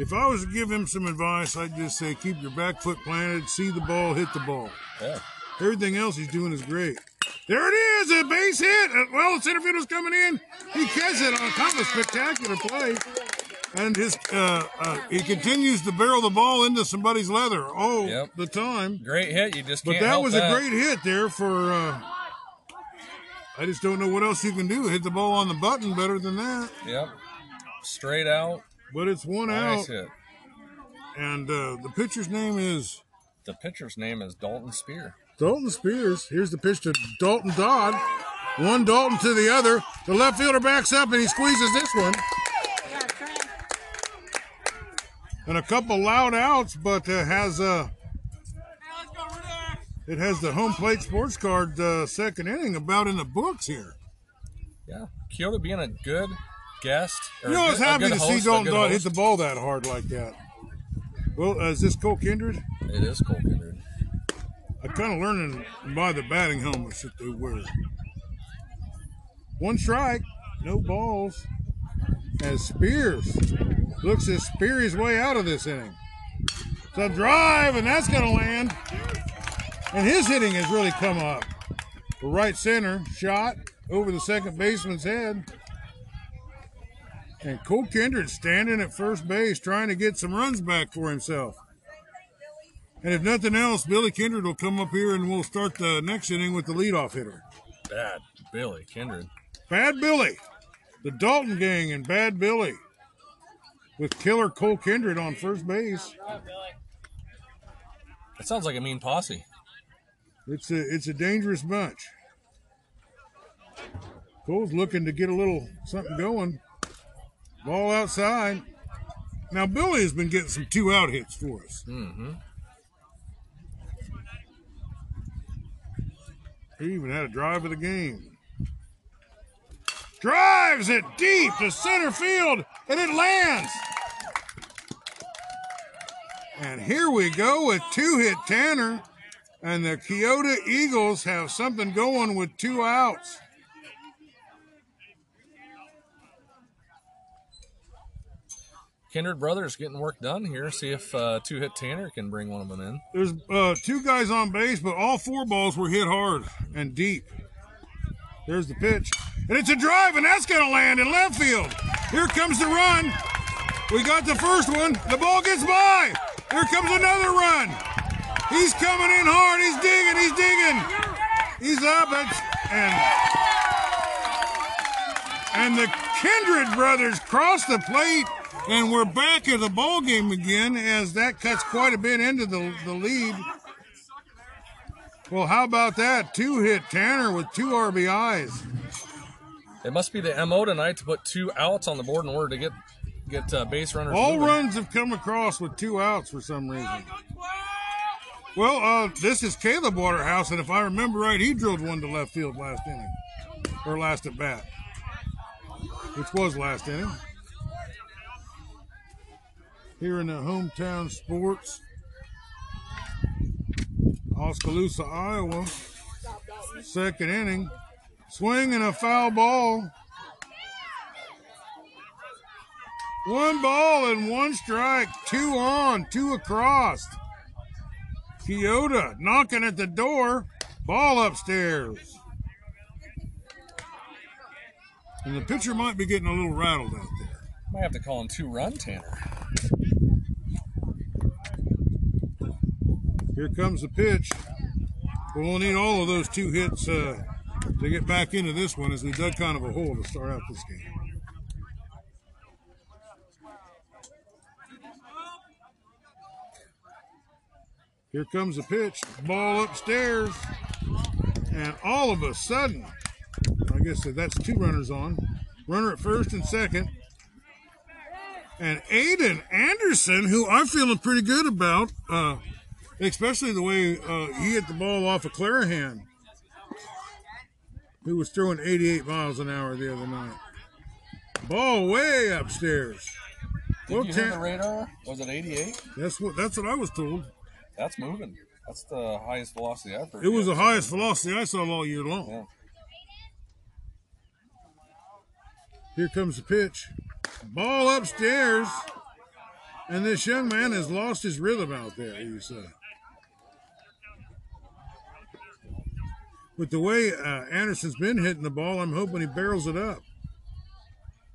If I was to give him some advice, I'd just say keep your back foot planted, see the ball, hit the ball. Yeah. Everything else he's doing is great. There it is, a base hit. Uh, Well, the center fielder's coming in. He catches it on kind of a spectacular play. And his uh, uh, he continues to barrel the ball into somebody's leather all Yep. the time. Great hit. You just But that was that. a great hit there for. Uh, I just don't know what else you can do. Hit the ball on the button better than that. Yep. Straight out. But it's one Nice out, hit. and uh, the pitcher's name is The pitcher's name is Dalton Spear. Dalton Spears. Here's the pitch to Dalton Dodd. One Dalton to the other. The left fielder backs up and he squeezes this one. And a couple loud outs, but uh, has uh, it has the home plate sports card uh, second inning about in the books here. Yeah. Keota being a good guest. You know, I was happy to see host, a Dalton Dodd hit the ball that hard like that. Well, uh, is this Cole Kindred? It is Cole Kindred. I kind of learning by the batting helmets that they wear. One strike, no balls. As Spears looks to spear his way out of this inning. It's a drive, and that's going to land. And his hitting has really come up. The right center shot over the second baseman's head. And Cole Kindred standing at first base trying to get some runs back for himself. And if nothing else, Billy Kindred will come up here and we'll start the next inning with the leadoff hitter. Bad. Billy Kindred. Bad Billy, the Dalton gang, and Bad Billy with killer Cole Kindred on first base. That sounds like a mean posse. It's a it's a dangerous bunch. Cole's looking to get a little something going. Ball outside. Now Billy has been getting some two out hits for us. Mm-hmm. He even had a drive of the game. Drives it deep to center field, and it lands. And here we go with two hit Tanner, and the Keota Eagles have something going with two outs. Kindred brothers getting work done here. See if uh, two hit Tanner can bring one of them in. There's uh, two guys on base, but all four balls were hit hard and deep. There's the pitch. And it's a drive, and that's going to land in left field. Here comes the run. We got the first one. The ball gets by. Here comes another run. He's coming in hard. He's digging. He's digging. He's up. It's, and, and the Kindred brothers cross the plate, and we're back at the ball game again as that cuts quite a bit into the, the lead. Well, how about that? Two hit Tanner with two RBIs. It must be the mo tonight to put two outs on the board in order to get get uh, base runners. All moving. runs have come across with two outs for some reason. Well, uh, this is Caleb Waterhouse, and if I remember right, he drilled one to left field last inning, or last at bat, which was last inning. Here in the hometown sports, Oskaloosa, Iowa, second inning, swing and a foul ball. One ball and one strike. Two on, two across. Keota knocking at the door. Ball upstairs. And the pitcher might be getting a little rattled out there. Might have to call him two run Tanner. Here comes the pitch. But we'll need all of those two hits uh, to get back into this one as we dug kind of a hole to start out this game. Here comes the pitch. Ball upstairs. And all of a sudden, I guess that's two runners on. Runner at first and second. And Aiden Anderson, who I'm feeling pretty good about, uh, especially the way uh, he hit the ball off of Clarahan, who was throwing 88 miles an hour the other night. Ball way upstairs. Did Well, you hear the radar? Was it 88? That's what that's what I was told. That's moving. That's the highest velocity I've heard. It was yet. the highest velocity I saw all year long. Yeah. Here comes the pitch. Ball upstairs. And this young man has lost his rhythm out there, you say. With the way uh, Anderson's been hitting the ball, I'm hoping he barrels it up.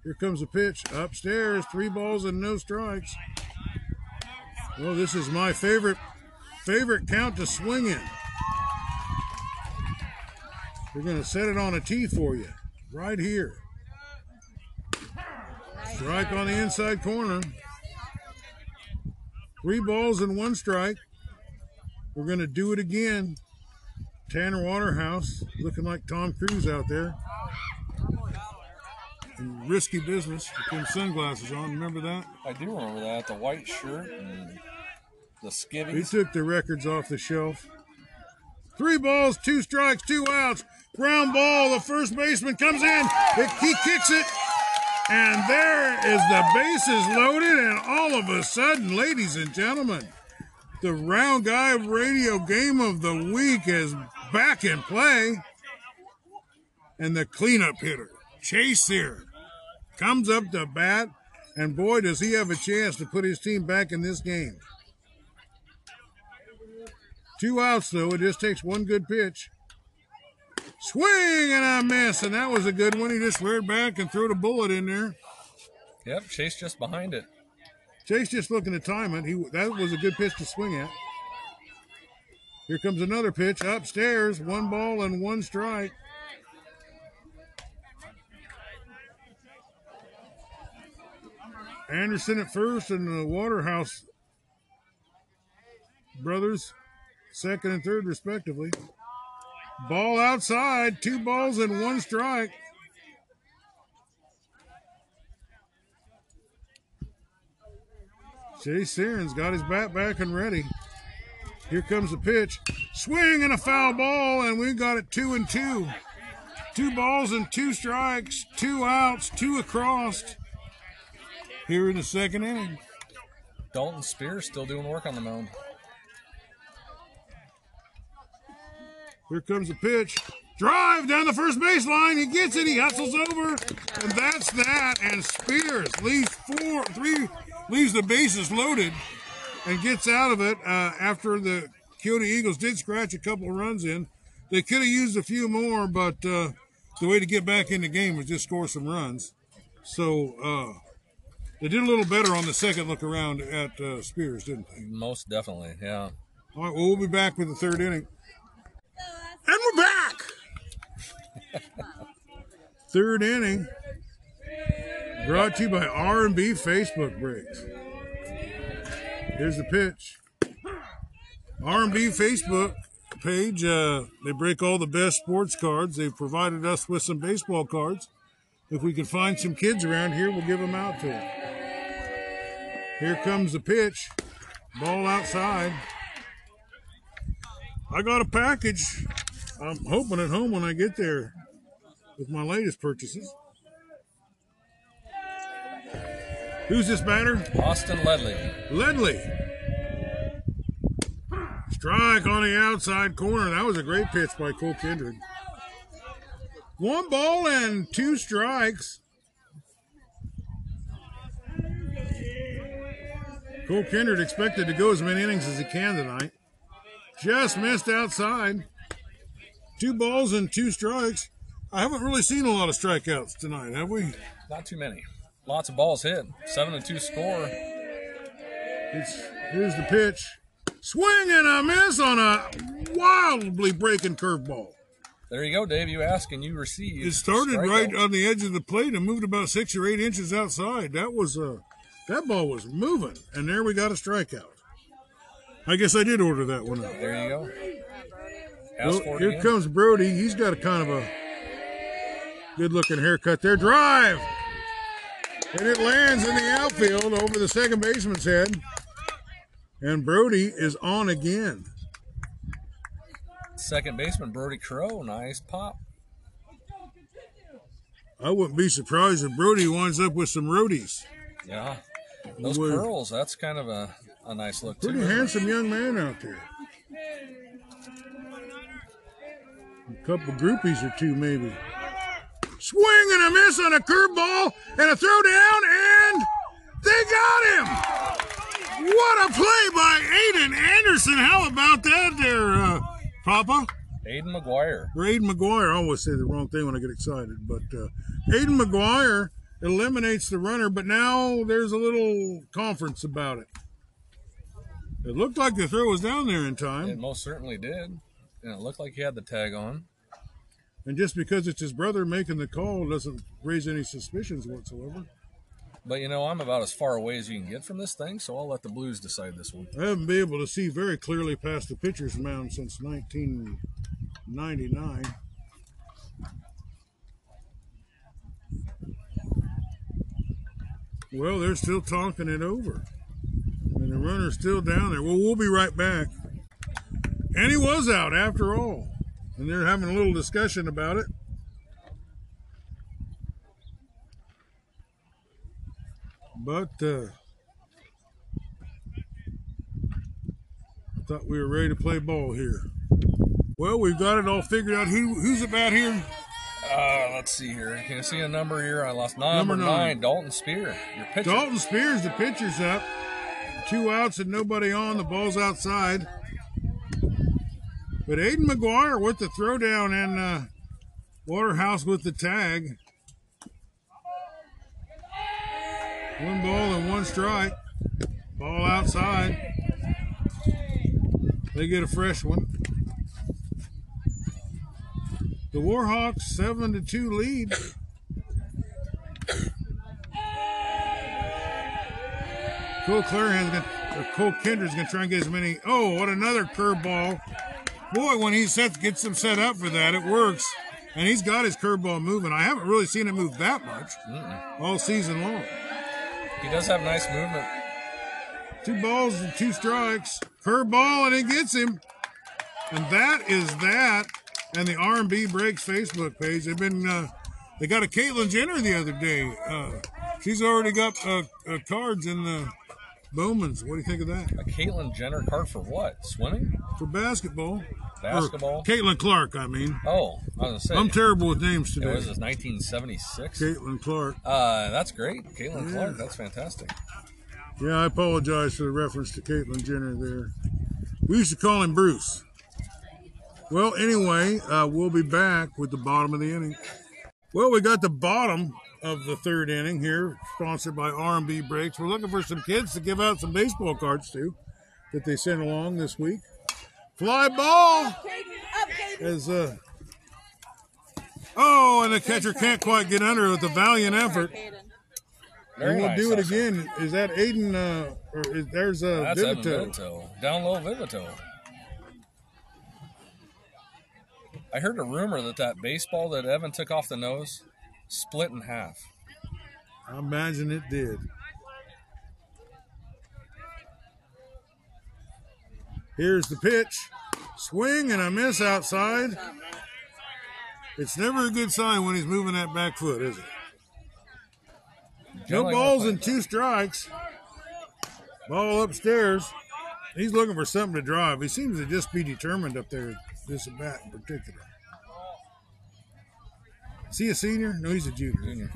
Here comes the pitch upstairs. Three balls and no strikes. Well, this is my favorite favorite count to swing in. We're going to set it on a tee for you right here. Strike on the inside corner. Three balls and one strike. We're going to do it again. Tanner Waterhouse looking like Tom Cruise out there. In risky business with them sunglasses on. Remember that? I do remember that. The white shirt and the He skivvies. took the records off the shelf. Three balls, two strikes, two outs. Ground ball. The first baseman comes in. It- he kicks it. And there is the bases loaded. And all of a sudden, ladies and gentlemen, the Round Guy Radio Game of the Week is back in play. And the cleanup hitter, Chase here, comes up to bat. And boy, does he have a chance to put his team back in this game. Two outs, though. It just takes one good pitch. Swing and a miss, and that was a good one. He just reared back and threw the bullet in there. Yep, Chase just behind it. Chase just looking to time it. He that was a good pitch to swing at. Here comes another pitch upstairs. One ball and one strike. Anderson at first and the Waterhouse brothers second and third respectively. Ball outside, two balls and one strike. Jay Searns got his bat back and ready. Here comes the pitch. Swing and a foul ball, and we got it two and two. Two balls and two strikes, two outs, two across. Here in the second inning. Dalton Spears still doing work on the mound. Here comes the pitch. Drive down the first baseline. He gets it. He hustles over, and that's that. And Spears leaves four, three, leaves the bases loaded, and gets out of it uh, after the Keota Eagles did scratch a couple of runs in. They could have used a few more, but uh, the way to get back in the game was just score some runs. So uh, they did a little better on the second look around at uh, Spears, didn't they? Most definitely, yeah. All right, well, we'll be back with the third inning. And we're back! third inning. Brought to you by R&B Facebook Breaks. Here's the pitch. R&B Facebook page, uh, they break all the best sports cards. They've provided us with some baseball cards. If we can find some kids around here, we'll give them out to them. Here comes the pitch. Ball outside. I got a package. I'm hoping at home when I get there with my latest purchases. Who's this batter? Austin Ledley. Ledley. Strike on the outside corner. That was a great pitch by Cole Kindred. One ball and two strikes. Cole Kindred expected to go as many innings as he can tonight. Just missed outside. Two balls and two strikes. I haven't really seen a lot of strikeouts tonight, have we? Not too many. Lots of balls hit. Seven to two score. It's, here's the pitch. Swing and a miss on a wildly breaking curveball. There you go, Dave. You ask and you receive. It started right on the edge of the plate and moved about six or eight inches outside. That was uh, that ball was moving, and there we got a strikeout. I guess I did order that one up. There you go. Well, here again. comes Brody. He's got a kind of a good looking haircut there. Drive! And it lands in the outfield over the second baseman's head. And Brody is on again. Second baseman Brody Crow, nice pop. I wouldn't be surprised if Brody winds up with some roadies. Yeah, those Would- curls. That's kind of a, a nice look Pretty too. it? handsome young man out there. A couple groupies or two, maybe. Swing and a miss on a curveball and a throw down, and they got him! What a play by Aiden Anderson! How about that, there, uh, Papa? Aiden McGuire. Aiden McGuire. I always say the wrong thing when I get excited, but uh, Aiden McGuire eliminates the runner, but now there's a little conference about it. It looked like the throw was down there in time. It most certainly did, and it looked like he had the tag on. And just because it's his brother making the call doesn't raise any suspicions whatsoever. But you know, I'm about as far away as you can get from this thing, so I'll let the Blues decide this one. I haven't been able to see very clearly past the pitcher's mound since 1999. Well, they're still talking it over. And the runner's still down there. Well, we'll be right back. And he was out after all. And they're having a little discussion about it. But uh, I thought we were ready to play ball here. Well, we've got it all figured out. Who, who's about here? Uh, let's see here. Can you see a number here? I lost number, Number nine. nine. Dalton Spear. Your pitcher. Dalton Spears, the pitcher's up. Two outs and nobody on. The ball's outside. But Aiden McGuire with the throwdown and uh, Waterhouse with the tag. One ball and one strike. Ball outside. They get a fresh one. The Warhawks seven to two lead. Cole Clarahan's gonna, or Cole Kendrick's gonna try and get as many. Oh, what another curveball! Boy, when he sets gets him set up for that, it works. And he's got his curveball moving. I haven't really seen it move that much all season long. He does have nice movement. Two balls and two strikes. Curveball and it gets him. And that is that. And the R&B Breaks Facebook page. They've been. Uh, they got a Caitlyn Jenner the other day. Uh, she's already got uh, uh, cards in the Bowman's. What do you think of that? A Caitlyn Jenner card for what? Swimming? For basketball. Basketball? Or Caitlin Clark, I mean. Oh, I was gonna say. I'm terrible with names It today. was this 1976. Caitlin Clark. Uh, that's great, Caitlin Yeah. Clark. That's fantastic. Yeah, I apologize for the reference to Caitlyn Jenner there. We used to call him Bruce. Well, anyway, uh, we'll be back with the bottom of the inning. Well, we got the bottom of the third inning here, sponsored by R&B Breaks. We're looking for some kids to give out some baseball cards to that they sent along this week. Fly ball is uh oh, and the catcher can't quite get under it with a valiant effort. Very and we'll nice do it again. Is that Aiden? Uh, or is, there's uh, That's. Vivito. Down low Vivito. I heard a rumor that that baseball that Evan took off the nose split in half. I imagine it did. Here's the pitch. Swing and a miss outside. It's never a good sign when he's moving that back foot, is it? No balls and two strikes. Ball upstairs. He's looking for something to drive. He seems to just be determined up there, this at bat in particular. Is he a senior? No, he's a junior.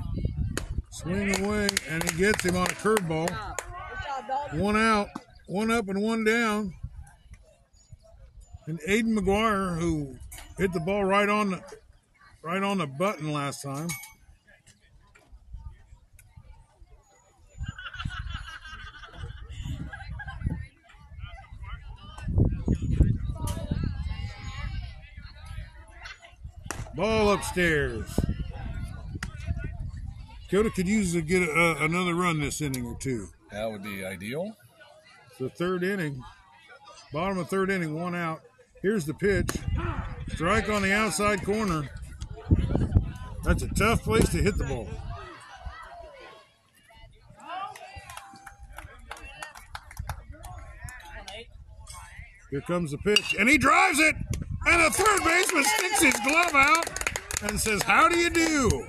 Swing away, and he gets him on a curveball. One out, one up, and one down. And Aiden McGuire, who hit the ball right on the right on the button last time. Ball upstairs. Keota could use to get a, another run this inning or two. That would be ideal. The third inning, bottom of third inning, one out. Here's the pitch. Strike on the outside corner. That's a tough place to hit the ball. Here comes the pitch, and he drives it, and the third baseman sticks his glove out and says, "How do you do?"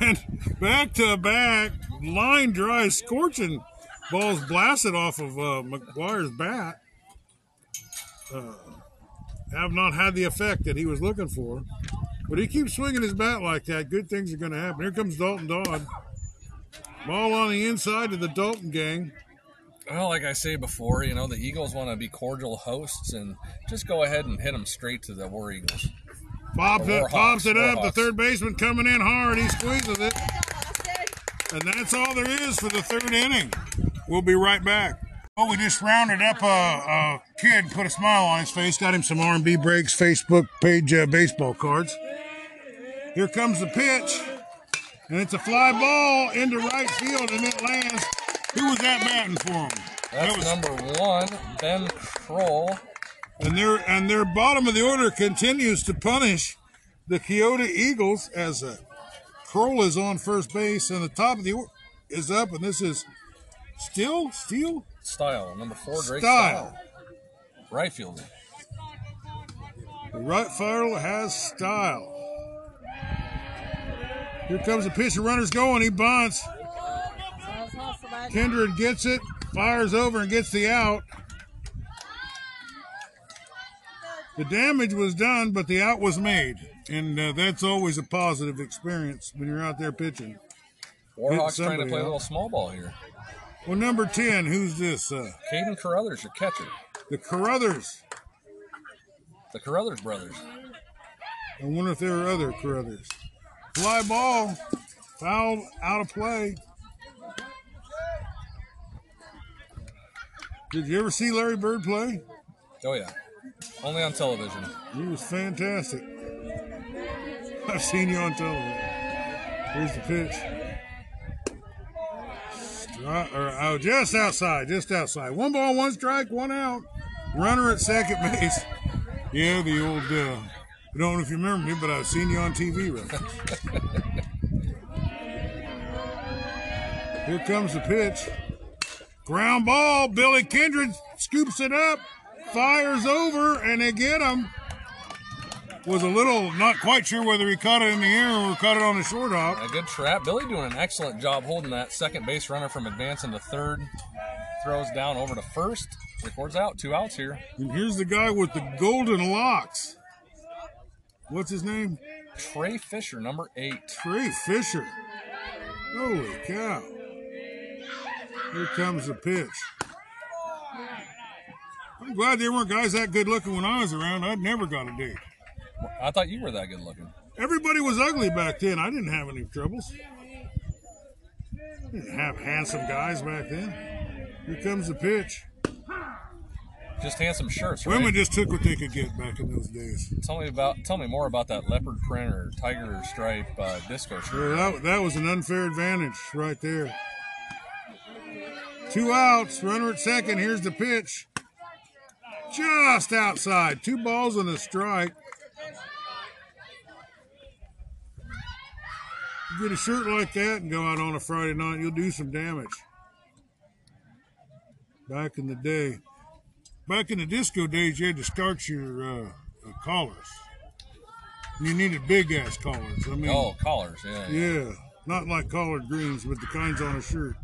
And back to back, line drive, scorching balls blasted off of uh, McGuire's bat. Uh, have not had the effect that he was looking for. But he keeps swinging his bat like that. Good things are going to happen. Here comes Dalton Dodd. Ball on the inside of the Dalton gang. Well, like I say before, you know, the Eagles want to be cordial hosts and just go ahead and hit them straight to the War Eagles. Pops Or it, War pops it War up. The third baseman coming in hard. He squeezes it. And that's all there is for the third inning. We'll be right back. Well, we just rounded up a, a kid, put a smile on his face, got him some R&B Breaks Facebook page uh, baseball cards. Here comes the pitch, and it's a fly ball into right field, and it lands. Who was that batting for him? That's That was- number one, Ben Kroll. and their and their bottom of the order continues to punish the Keota Eagles as uh, Kroll is on first base, and the top of the order is up, and this is still Steele Style, number four, Drake Style. Style. Right fielder. The right fielder has style. Here comes the pitch. The runner's going. He bunts. Kindred gets it, fires over, and gets the out. The damage was done, but the out was made. And uh, that's always a positive experience when you're out there pitching. Warhawks trying to play a little small ball here. Well, number 10, who's this? Uh, Caden Carruthers, your catcher. the Carruthers. The Carruthers brothers. I wonder if there are other Carruthers. Fly ball, foul out of play. Did you ever see Larry Bird play? Oh, yeah. Only on television. He was fantastic. I've seen you on television. Here's the pitch. Stri- or, oh, just outside, just outside. One ball, one strike, one out. Runner at second base. Yeah, the old. Uh, I don't know if you remember me, but I've seen you on TV. Right? Here comes the pitch. Ground ball. Billy Kindred scoops it up, fires over, and they get him. Was a little not quite sure whether he caught it in the air or caught it on the short hop. A good trap. Billy doing an excellent job holding that second base runner from advancing to third. Throws down over to first. Records out. Two outs here. And here's the guy with the golden locks. What's his name? Trey Fisher, number eight. Trey Fisher. Holy cow. Here comes the pitch. I'm glad there weren't guys that good looking when I was around. I'd never got a date. I thought you were that good looking. Everybody was ugly back then. I didn't have any troubles. Didn't have handsome guys back then. Here comes the pitch. Just handsome shirts, right? Women just took what they could get back in those days. Tell me about. Tell me more about that leopard print or tiger stripe uh, disco shirt. Well, that, that was an unfair advantage right there. Two outs, runner at second. Here's the pitch. Just outside. Two balls and a strike. You get a shirt like that and go out on a Friday night, you'll do some damage. Back in the day, back in the disco days, you had to start your uh, uh, collars. You needed big ass collars. I mean, Oh, collars. Yeah. yeah. yeah, not like collard greens, but the kinds on a shirt.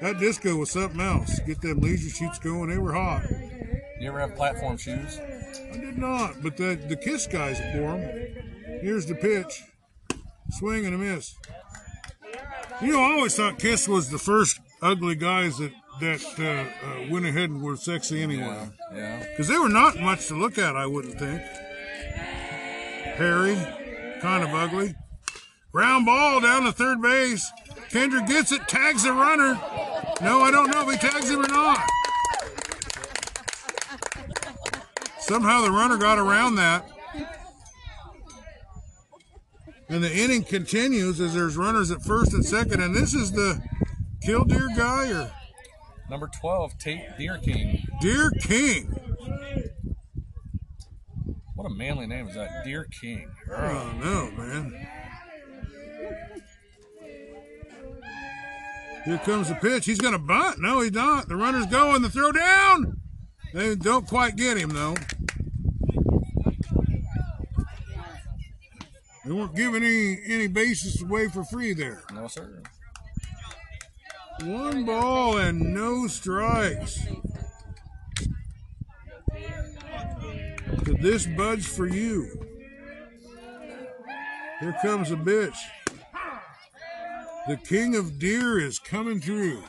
That disco was something else. Get them leisure sheets going; they were hot. You ever have platform shoes? I did not, but the the Kiss guys wore them. Here's the pitch, swing and a miss. You know, I always thought Kiss was the first ugly guys that that uh, uh, went ahead and were sexy anyway. Yeah. Because they were not much to look at, I wouldn't think. Hairy, kind of ugly. Ground ball down to third base. Kendrick gets it, tags the runner. No, I don't know if he tags him or not. Somehow the runner got around that. And the inning continues as there's runners at first and second. And this is the Killdeer guy or Number twelve, Tate Deer King. Deer King. What a manly name is that? Deer King. Oh no, man. Here comes the pitch. He's going to bunt. No, he's not. The runner's going. The throw down. They don't quite get him though. They weren't giving any any bases away for free there. No, sir. One ball and no strikes. Could this budge for you? Here comes a bitch. The king of deer is coming through.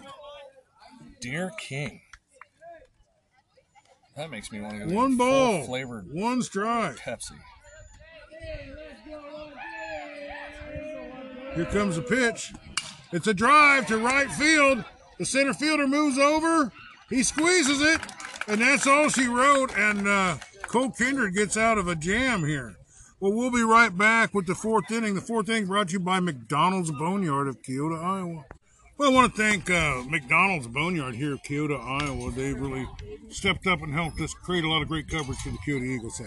Deer King. That makes me want to go One ball, flavored one strike. Pepsi. Here comes a pitch. It's a drive to right field. The center fielder moves over. He squeezes it, and that's all she wrote. And uh, Cole Kindred gets out of a jam here. Well, we'll be right back with the fourth inning. The fourth inning brought to you by McDonald's Boneyard of Keota, Iowa. Well, I want to thank uh, McDonald's Boneyard here of Keota, Iowa. They've really stepped up and helped us create a lot of great coverage for the Keota Eagles.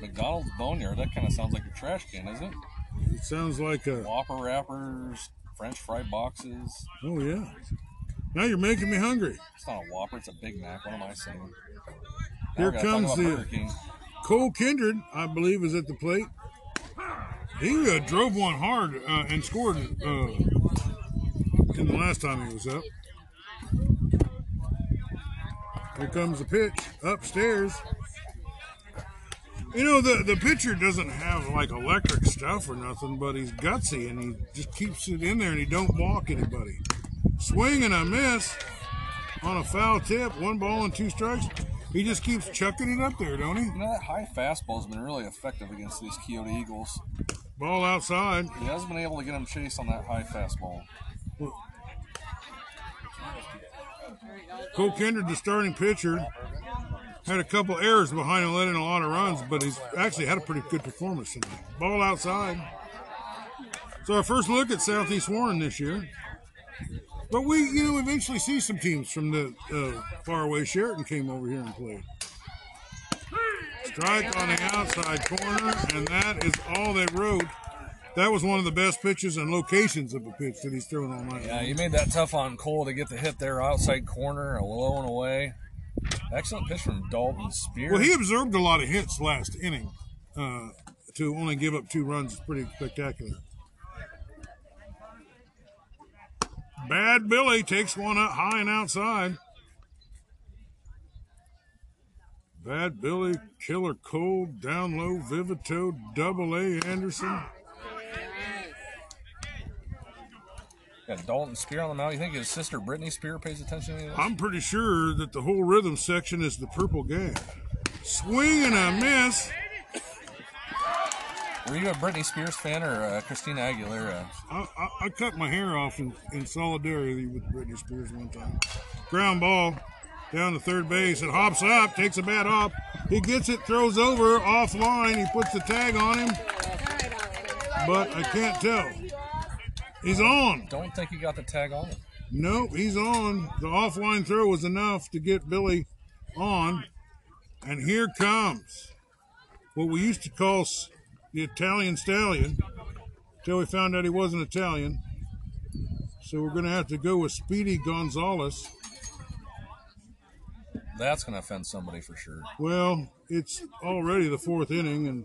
McDonald's Boneyard. That kind of sounds like a trash can, isn't it? It sounds like a. Whopper wrappers, French fry boxes. Oh yeah. Now you're making me hungry. It's not a Whopper. It's a Big Mac. What am I saying? Now Here we gotta talk comes the- Cole Kindred, I believe, is at the plate. He uh, drove one hard uh, and scored uh, in the last time he was up. Here comes the pitch upstairs. You know the the pitcher doesn't have like electric stuff or nothing, but he's gutsy and he just keeps it in there and he don't walk anybody. Swing and a miss on a foul tip, one ball and two strikes. He just keeps chucking it up there, don't he? You know that high fastball's been really effective against these Keota Eagles. Ball outside. He hasn't been able to get him chased on that high fastball. Cole Kindred, the starting pitcher, had a couple errors behind him, letting a lot of runs, but he's actually had a pretty good performance tonight. Ball outside. So our first look at Southeast Warren this year. But we, you know, eventually see some teams from the uh, faraway Sheraton came over here and played. Strike on the outside corner, and that is all they wrote. That was one of the best pitches and locations of a pitch that he's thrown all night. Yeah, you made that tough on Cole to get the hit there outside corner, a low and away. Excellent pitch from Dalton Spear. Well, he observed a lot of hits last inning. Uh, to only give up two runs is pretty spectacular. Bad Billy takes one up high and outside. Bad Billy, Killer Cold, down low, Vivito, Double A Anderson. Got Dalton Spear on the mound. You think his sister Britney Spear pays attention to this? I'm pretty sure that the whole rhythm section is the purple gang. Swing and a miss. Were you a Britney Spears fan or uh, Christina Aguilera? I, I, I cut my hair off in, in solidarity with Britney Spears one time. Ground ball down to third base. It hops up, takes a bat off. He gets it, throws over, offline. He puts the tag on him, but I can't tell. He's on. Don't think he got the tag on him. Nope, he's on. The offline throw was enough to get Billy on. And here comes what we used to call the Italian stallion until we found out he wasn't Italian. So we're going to have to go with Speedy Gonzalez. That's going to offend somebody for sure. Well, it's already the fourth inning, and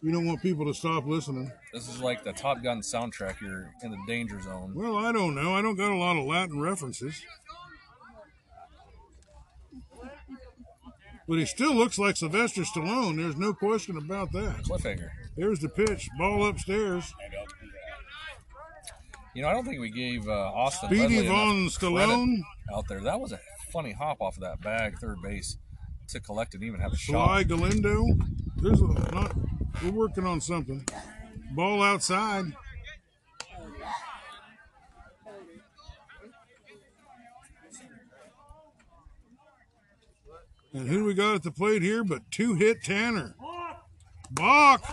you don't want people to stop listening. This is like the Top Gun soundtrack. You're in the danger zone. Well, I don't know. I don't got a lot of Latin references. But he still looks like Sylvester Stallone. There's no question about that. Cliffhanger. There's the pitch. Ball upstairs. You know, I don't think we gave uh, Austin Speedy Von Stallone. out there. That was a funny hop off of that bag, third base, to collect and even have a shot. Galindo. There's a not. We're working on something. Ball outside. And who we got at the plate here but two hit Tanner. Bach.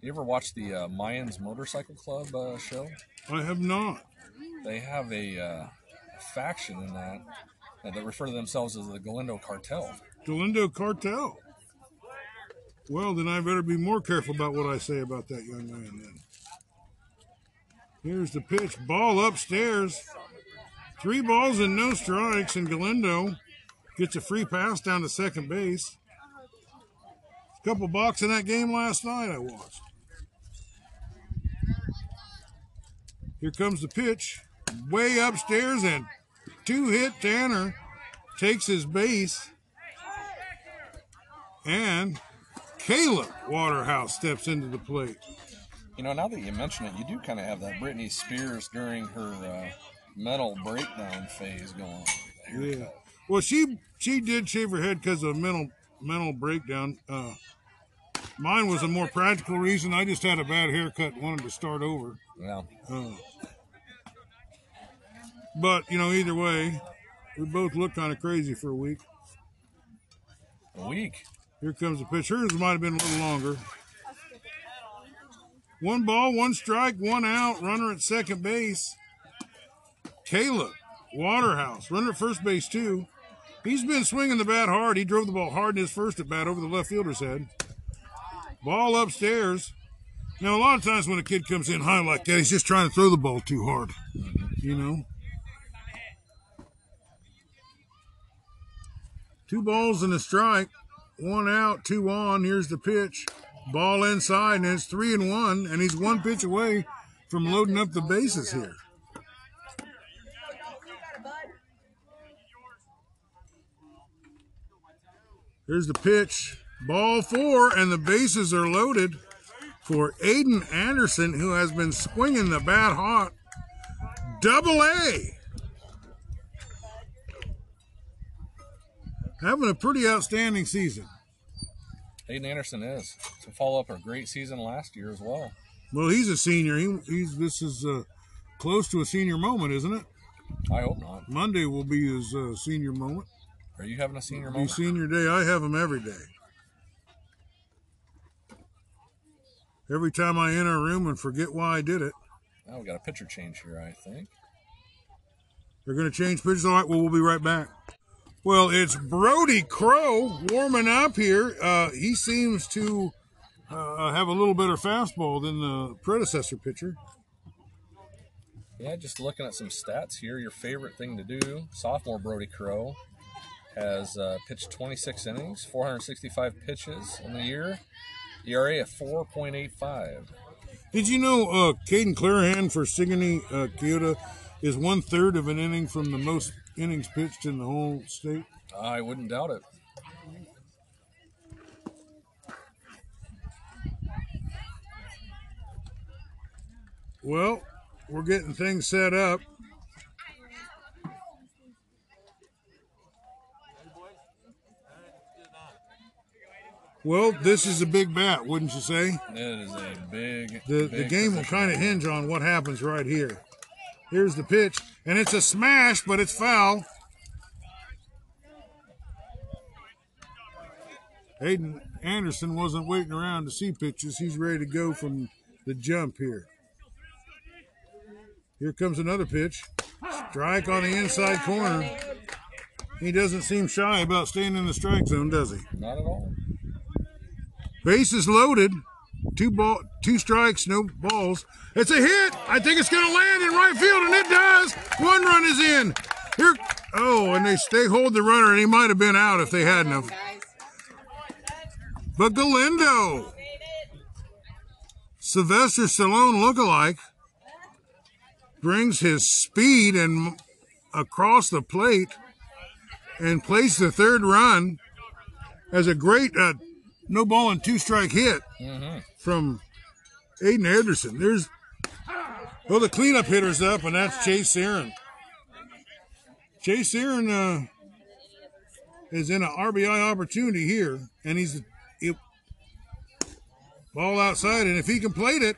You ever watch the uh, Mayans Motorcycle Club uh, show? I have not. They have a uh, faction in that uh, that refer to themselves as the Galindo Cartel. Galindo Cartel. Well, then I better be more careful about what I say about that young man then. Here's the pitch. Ball upstairs. Three balls and no strikes, and Galindo gets a free pass down to second base. A couple balks in that game last night I watched. Here comes the pitch. Way upstairs, and two hit Tanner takes his base. And Caleb Waterhouse steps into the plate. You know, now that you mention it, you do kind of have that Britney Spears during her uh, mental breakdown phase going on. Yeah. Well, she she did shave her head because of mental mental breakdown. Uh, mine was a more practical reason. I just had a bad haircut, and wanted to start over. Yeah. Uh, but you know, either way, we both look kind of crazy for a week. A week. Here comes the pitch. Hers might have been a little longer. One ball, one strike, one out. Runner at second base. Caleb Waterhouse, runner at first base too. He's been swinging the bat hard. He drove the ball hard in his first at bat over the left fielder's head. Ball upstairs. Now, a lot of times when a kid comes in high like that, he's just trying to throw the ball too hard. You know? Two balls and a strike. One out, two on. Here's the pitch. Ball inside, and it's three and one, and he's one pitch away from loading up the bases here. Here's the pitch. Ball four, and the bases are loaded for Aiden Anderson, who has been swinging the bat hot. Double A. Having a pretty outstanding season. Aiden Anderson is to follow up a great season last year as well. Well, he's a senior. He, he's this is uh, close to a senior moment, isn't it? I hope not. Monday will be his uh, senior moment. Are you having a senior moment? senior day. I have them every day. Every time I enter a room and forget why I did it, Now we got a pitcher change here, I think. they're going to change pitches. All right, well, we'll be right back. Well, it's Brody Crow warming up here. Uh, he seems to uh, have a little better fastball than the predecessor pitcher. Yeah, just looking at some stats here. Your favorite thing to do, sophomore Brody Crow has uh, pitched 26 innings, 465 pitches in the year, ERA of 4.85. Did you know uh, Caden Clarahan for Sigourney uh, Keota is one third of an inning from the most innings pitched in the whole state? I wouldn't doubt it. Well, we're getting things set up. Well, this is a big bat, wouldn't you say? It is a big. The the game will kind of hinge on what happens right here. Here's the pitch, and it's a smash, but it's foul. Aiden Anderson wasn't waiting around to see pitches. He's ready to go from the jump here. Here comes another pitch. Strike on the inside corner. He doesn't seem shy about staying in the strike zone, does he? Not at all. Base is loaded. Two ball, two strikes, no balls. It's a hit. I think it's going to land in right field, and it does. One run is in. Here, oh, and they they hold the runner, and he might have been out if they hadn't have. But Galindo, Sylvester Stallone look-alike, brings his speed and across the plate and plays the third run as a great uh, no ball and two strike hit from Aiden Anderson. There's well, the cleanup hitter's up, and that's Chase Aaron. Chase Aaron uh, is in an RBI opportunity here, and he's it, ball outside, and if he can plate it,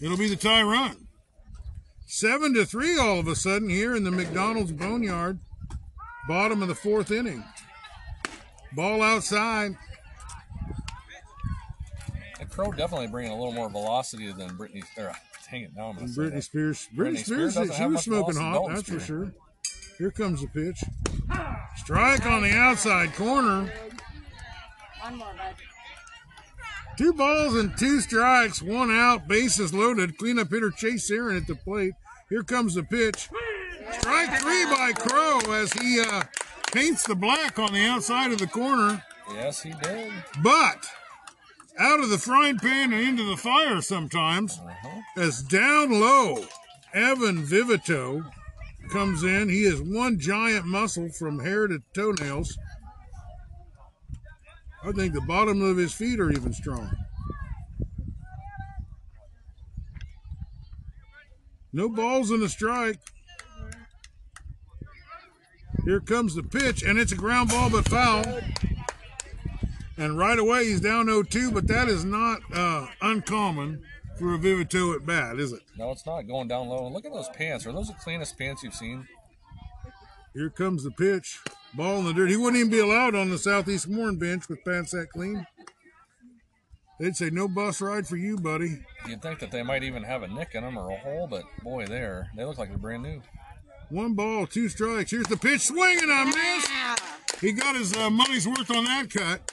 it'll be the tie run. Seven to three, all of a sudden here in the McDonald's Boneyard, bottom of the fourth inning. Ball outside. And Crow definitely bringing a little more velocity than Brittany. Or, dang it, now I'm going to Britney that. Spears. Britney, Britney Spears Spears, she was smoking hot, Dalton that's for sure. Here comes the pitch. Strike on the outside corner. One more, bud. Two balls and two strikes, one out, bases loaded. Cleanup hitter Chase Aaron at the plate. Here comes the pitch. Strike three by Crow as he uh, paints the black on the outside of the corner. Yes, he did. But out of the frying pan and into the fire sometimes, uh-huh. as down low, Evan Vivito comes in. He is one giant muscle from hair to toenails. I think the bottom of his feet are even strong. No balls in the strike. Here comes the pitch, and it's a ground ball but foul. And right away he's down 0-2, but that is not uh, uncommon for a Vivito at bat, is it? No, it's not going down low. Look at those pants. Are those the cleanest pants you've seen? Here comes the pitch. Ball in the dirt. He wouldn't even be allowed on the Southeast Warren bench with pants that clean. They'd say, no bus ride for you, buddy. You'd think that they might even have a nick in them or a hole, but boy, there they look like they're brand new. One ball, two strikes. Here's the pitch. Swing and a miss. He got his uh, money's worth on that cut.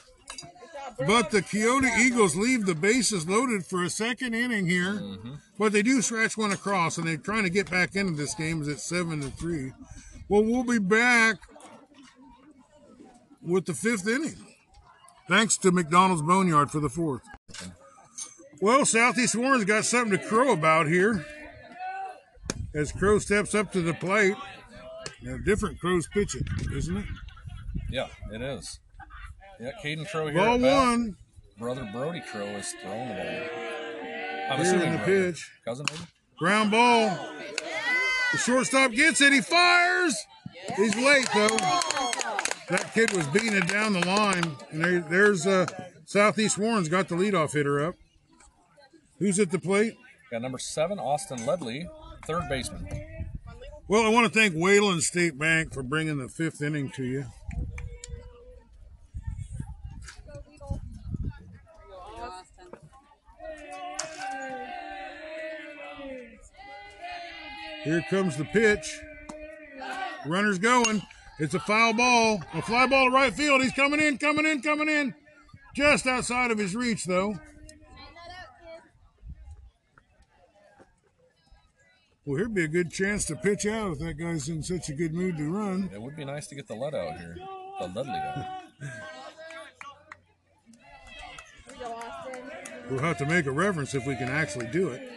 But the Keota Eagles leave the bases loaded for a second inning here. Mm-hmm. But they do scratch one across, and they're trying to get back into this game as it's seven to three. Well, we'll be back with the fifth inning. Thanks to McDonald's Boneyard for the fourth. Well, Southeast Warren's got something to crow about here. As Crow steps up to the plate. Now, different Crow's pitching, isn't it? Yeah, it is. Yeah, Caden Crow here. Ball one. Brother Brody Crow is throwing the ball. I'm Here assuming in the brother. pitch. Cousin, maybe? Ground ball. The shortstop gets it. He fires. He's late though. That kid was beating it down the line, and there, there's uh, Southeast Warren's got the leadoff hitter up. Who's at the plate? Got number seven, Austin Ledley, third baseman. Well, I want to thank Wayland State Bank for bringing the fifth inning to you. Here comes the pitch. Runner's going. It's a foul ball. A fly ball to right field. He's coming in, coming in, coming in. Just outside of his reach, though. Well, here'd be a good chance to pitch out if that guy's in such a good mood to run. It would be nice to get the lead out here. The Ledley out. We'll have to make a reference if we can actually do it.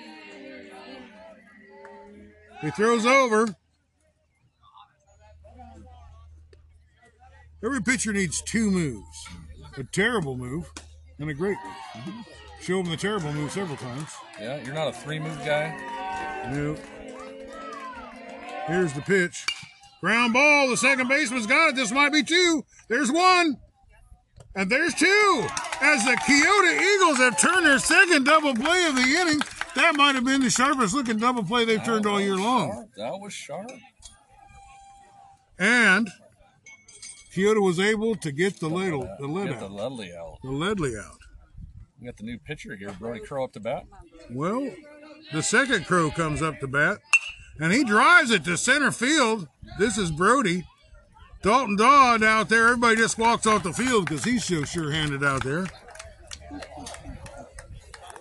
He throws over. Every pitcher needs two moves a terrible move and a great move. Show him the terrible move several times. Yeah, you're not a three move guy. Nope. Here's the pitch. Ground ball. The second baseman's got it. This might be two. There's one. And there's two. As the Keota Eagles have turned their second double play of the inning. That might have been the sharpest looking double play they've turned all year long. Sharp. That was sharp. And Keota was able to get the ladle, the lead Get the out, Ledley out. the Ledley out. We got the new pitcher here, Brody Crow up to bat. Well, the second crow comes up to bat, and he drives it to center field. This is Brody. Dalton Dodd out there. Everybody just walks off the field because he's so sure-handed out there.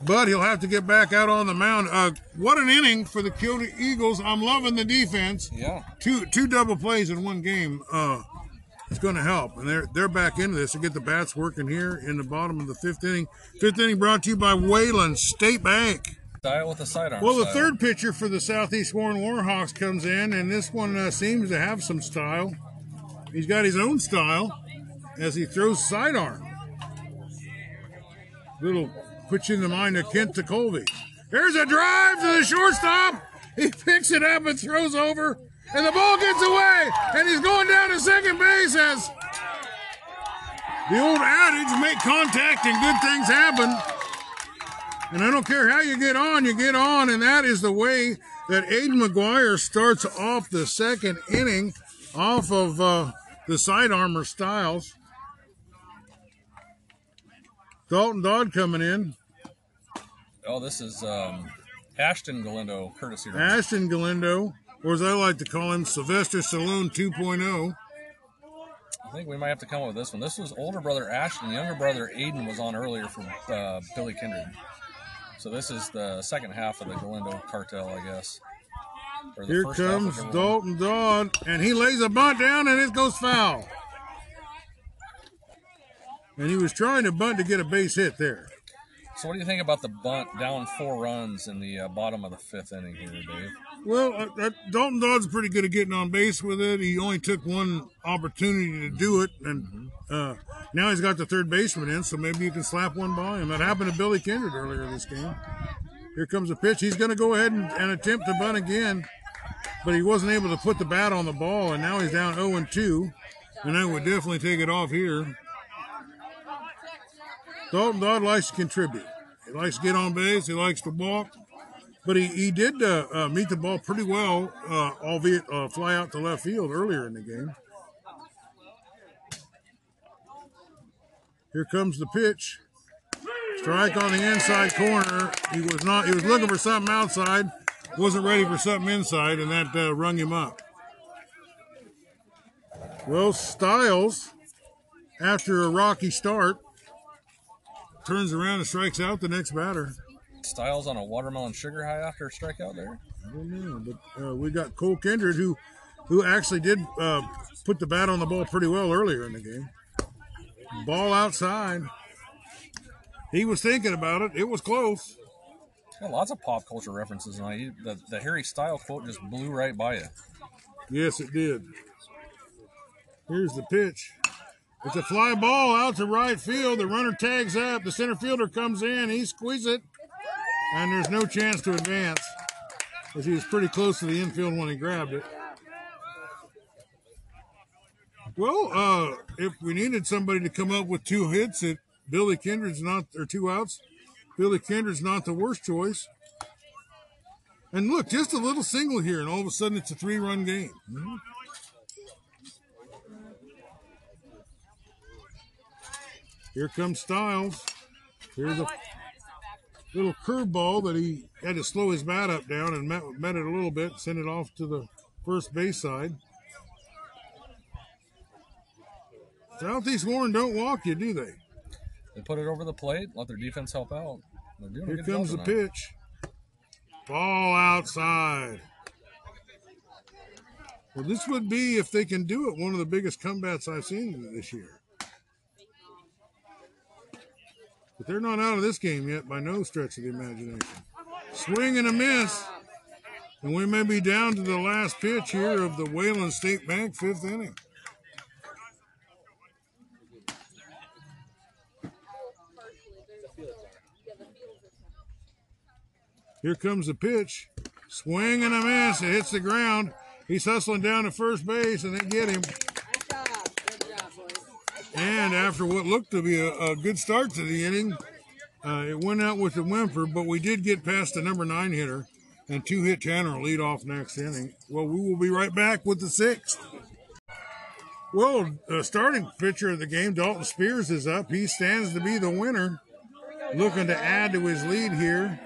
But he'll have to get back out on the mound. Uh, what an inning for the Keota Eagles. I'm loving the defense. Yeah. Two two double plays in one game. Uh, it's going to help, and they're they're back into this. to get the bats working here in the bottom of the fifth inning. Fifth inning brought to you by Wayland State Bank. Style with the sidearm. Well, the style. third pitcher for the Southeast Warren Warhawks comes in, and this one uh, seems to have some style. He's got his own style as he throws sidearm. Little puts you in the mind of Kent Colby. There's a drive to the shortstop. He picks it up and throws over, and the ball gets away, and he's going down to second base as the old adage, make contact and good things happen. And I don't care how you get on, you get on. And that is the way that Aiden McGuire starts off the second inning off of uh, the side armor styles. Dalton Dodd coming in. Oh, this is um, Ashton Galindo, courtesy. run. Ashton Galindo, or as I like to call him, Sylvester Stallone 2.0. I think we might have to come up with this one. This was older brother Ashton, younger brother Aiden was on earlier from uh, Billy Kindred. So this is the second half of the Galindo cartel, I guess. Here comes. Dalton Dodd, and he lays a bunt down, and it goes foul. And he was trying to bunt to get a base hit there. So what do you think about the bunt down four runs in the uh, bottom of the fifth inning here, Dave? Well, uh, uh, Dalton Dodd's pretty good at getting on base with it. He only took one opportunity to do it, and uh, now he's got the third baseman in, so maybe you can slap one by him. That happened to Billy Kindred earlier this game. Here comes a pitch. He's going to go ahead and, and attempt to bunt again, but he wasn't able to put the bat on the ball, and now he's down 0 2. and I would definitely take it off here. Dalton Dodd likes to contribute. He likes to get on base. He likes to walk. But he, he did uh, uh, meet the ball pretty well, uh, albeit uh, fly out to left field earlier in the game. Here comes the pitch. Strike on the inside corner. He was not. He was looking for something outside. Wasn't ready for something inside, and that uh, rung him up. Well, Styles, after a rocky start, turns around and strikes out the next batter. Styles on a watermelon sugar high after a strikeout there. I don't know, but uh, we got Cole Kindred who, who actually did uh, put the bat on the ball pretty well earlier in the game. Ball outside. He was thinking about it. It was close. Got lots of pop culture references tonight. The, the Harry Styles quote just blew right by you. Yes, it did. Here's the pitch. It's a fly ball out to right field. The runner tags up. The center fielder comes in. He squeezes it, and there's no chance to advance, as he was pretty close to the infield when he grabbed it. Well, uh, if we needed somebody to come up with two hits, it Billy Kindred's not or two outs. Billy Kindred's not the worst choice. And look, just a little single here, and all of a sudden it's a three-run game. Here comes Styles. Here's a little curveball that he had to slow his bat up down and met, met it a little bit, send it off to the first base side. Southeast Warren don't walk you, do they? They put it over the plate, let their defense help out. They're doing a Here comes the pitch. Ball outside. Well, this would be, if they can do it, one of the biggest comebacks I've seen this year. But they're not out of this game yet by no stretch of the imagination. Swing and a miss. And we may be down to the last pitch here of the Wayland State Bank fifth inning. Here comes the pitch. Swing and a miss. It hits the ground. He's hustling down to first base, and they get him. Good job. Good job, boys. And after what looked to be a, a good start to the inning, uh, it went out with a whimper, but we did get past the number nine hitter, and two hit Tanner lead off next inning. Well, we will be right back with the sixth. Well, the starting pitcher of the game, Dalton Spears, is up. He stands to be the winner, looking to add to his lead here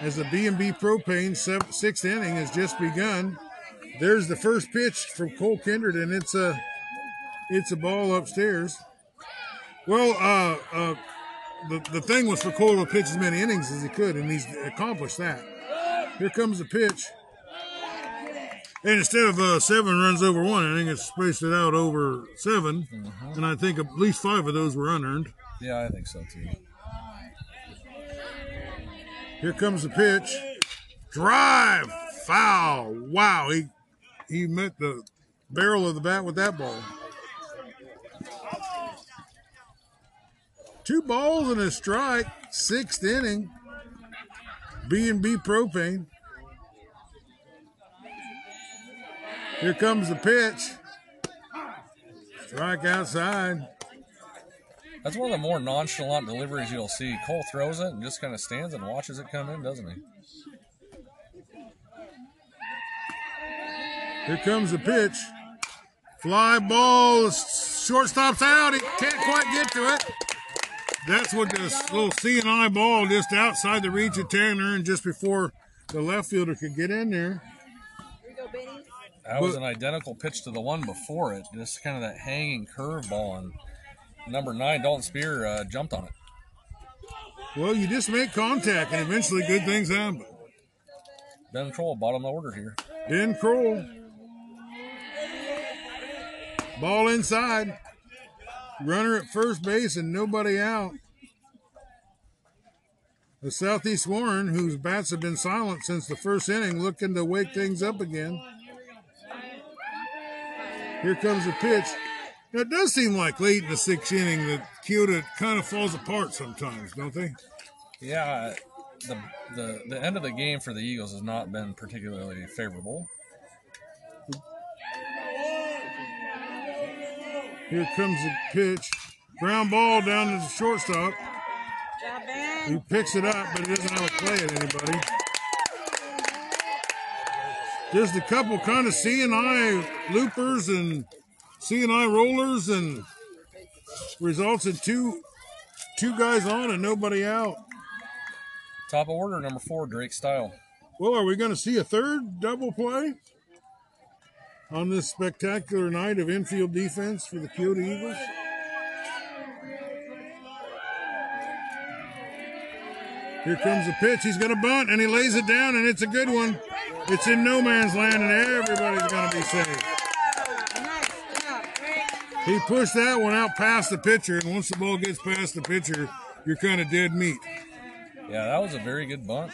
as the B&B Propane sixth inning has just begun. There's the first pitch from Cole Kindred, and it's a it's a ball upstairs. Well, uh, uh, the the thing was for Cole to pitch as many innings as he could, and he's accomplished that. Here comes the pitch, and instead of uh, seven runs over one inning, it's spaced it out over 7 and I think at least five of those were unearned. Yeah, I think so too. Here comes the pitch. Drive. Foul. Wow. He he met the barrel of the bat with that ball. Two balls and a strike. Sixth inning. B and B propane. Here comes the pitch. Strike outside. That's one of the more nonchalant deliveries you'll see. Cole throws it and just kind of stands and watches it come in, doesn't he? Here comes the pitch. Fly ball. Shortstop's out. He can't quite get to it. That's what this little C and ball just outside the reach of Tanner and just before the left fielder could get in there. Here we go, Benny. That was an identical pitch to the one before it. Just kind of that hanging curveball, and number nine, Dalton Spear, uh, jumped on it. Well, you just make contact, and eventually good things happen. Ben Troll, bottom of the order here. Ben Kroll. Ball inside. Runner at first base and nobody out. The Southeast Warren, whose bats have been silent since the first inning, looking to wake things up again. Here comes the pitch. Now, it does seem like late in the sixth inning that Keota kind of falls apart sometimes, don't they? Yeah, the, the the end of the game for the Eagles has not been particularly favorable. Here comes the pitch. Ground ball down to the shortstop. He picks it up, but he doesn't have a play at anybody. Just a couple kind of seeing-eye loopers and seeing-eye rollers, and results in two two guys on and nobody out. Top of order, number four, Drake Style. Well, are we going to see a third double play on this spectacular night of infield defense for the Keota Eagles? Here comes the pitch. He's going to bunt, and he lays it down, and it's a good one. It's in no man's land, and everybody's going to be safe. Nice job, Drake. He pushed that one out past the pitcher, and once the ball gets past the pitcher, you're kind of dead meat. Yeah, that was a very good bunt.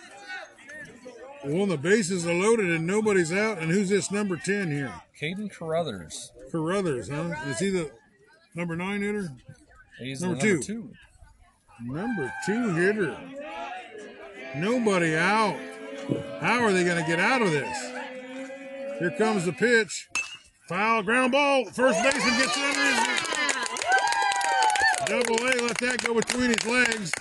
Well, the bases are loaded, and nobody's out. And who's this number 10 here? Caden Carruthers. Carruthers, huh? Is he the number nine hitter? He's Number the number two. two. Number two hitter. Nobody out. How are they going to get out of this? Here comes the pitch. Foul, ground ball. First baseman gets it under his double A. Let that go between his legs.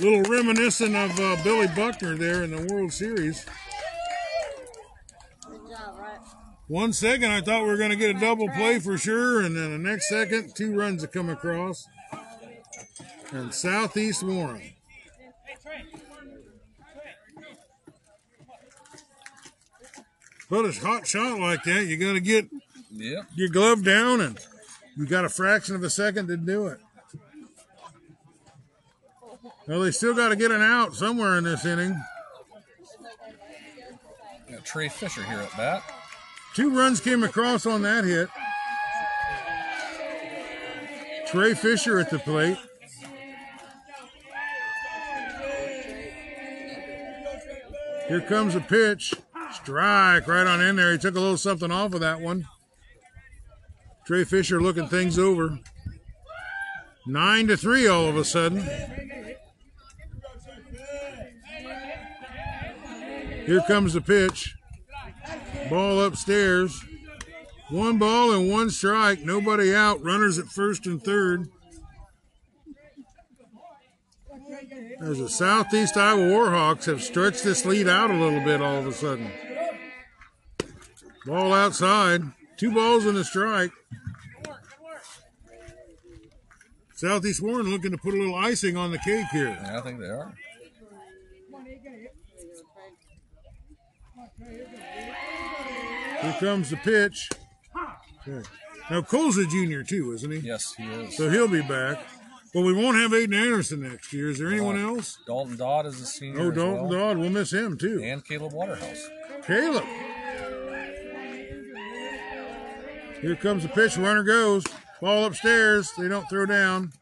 Little reminiscent of uh, Billy Buckner there in the World Series. Good job, right? One second, I thought we were going to get a double play for sure, and then the next second, two runs to come across. And Southeast Warren. But a hot shot like that, you got to get Yep. your glove down, and you got a fraction of a second to do it. Well, they still got to get an out somewhere in this inning. Got Trey Fisher here at bat. Two runs came across on that hit. Trey Fisher at the plate. Here comes a pitch. Strike right on in there. He took a little something off of that one. Trey Fisher looking things over. Nine to three all of a sudden. Here comes the pitch. Ball upstairs. One ball and one strike. Nobody out. Runners at first and third. As the Southeast Iowa Warhawks have stretched this lead out a little bit all of a sudden. Ball outside. Two balls and a strike. Southeast Warren looking to put a little icing on the cake here. Yeah, I think they are. Here comes the pitch. Okay. Now Cole's a junior too, isn't he? Yes, he is. So he'll be back. But we won't have Aiden Anderson next year. Is there anyone else? Dalton Dodd is a senior. Oh, Dalton well. Dodd. We'll miss him too. And Caleb Waterhouse. Caleb. Here comes the pitch. Runner goes. Ball upstairs. They don't throw down.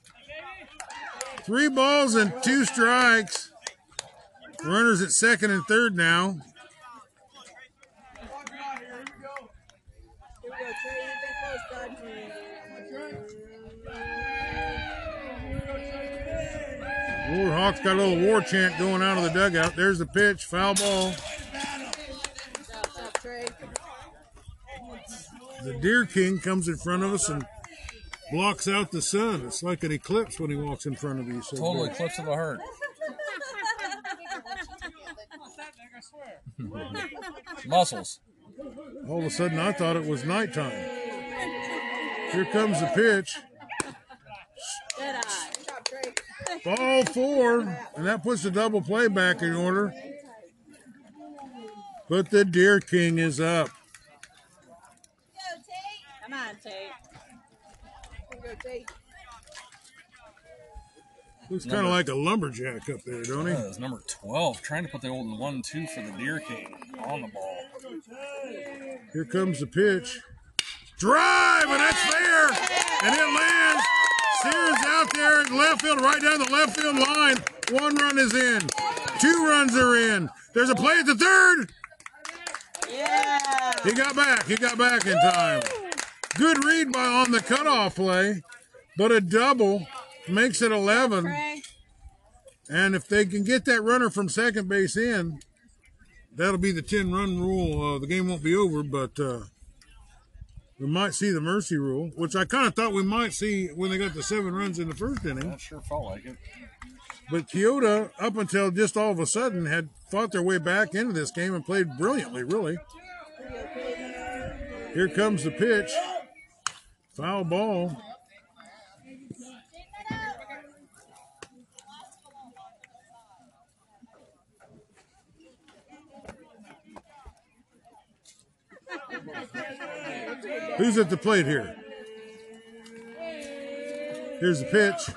Three balls and two strikes. Runners at second and third now. Warhawks got a little war chant going out of the dugout. There's the pitch. Foul ball. Good job, Trey. The Deer King comes in front of us and blocks out the sun. It's like an eclipse when he walks in front of you. So Total good. eclipse of the heart. Muscles. All of a sudden, I thought it was nighttime. Here comes the pitch. Ball four, and that puts the double play back in order. But the Deer King is up. Go, Tate. Come on, Tate. Go, Tate. Looks kind of like a lumberjack up there, don't he? It's number 12, trying to put the old 1 2 for the Deer King on the ball. Here comes the pitch. Drive, and that's fair, and it lands. Sears out there in left field, right down the left field line. One run is in. Two runs are in. There's a play at the third. Yeah. He got back. He got back in time. Good read by on the cutoff play, but a double makes it 11. And if they can get that runner from second base in, that'll be the 10 run rule. Uh, the game won't be over, but uh, we might see the mercy rule, which I kind of thought we might see when they got the seven runs in the first inning. That sure felt like it. But Keota, up until just all of a sudden, had fought their way back into this game and played brilliantly, really. Here comes the pitch. Foul ball. Who's at the plate here? Here's the pitch.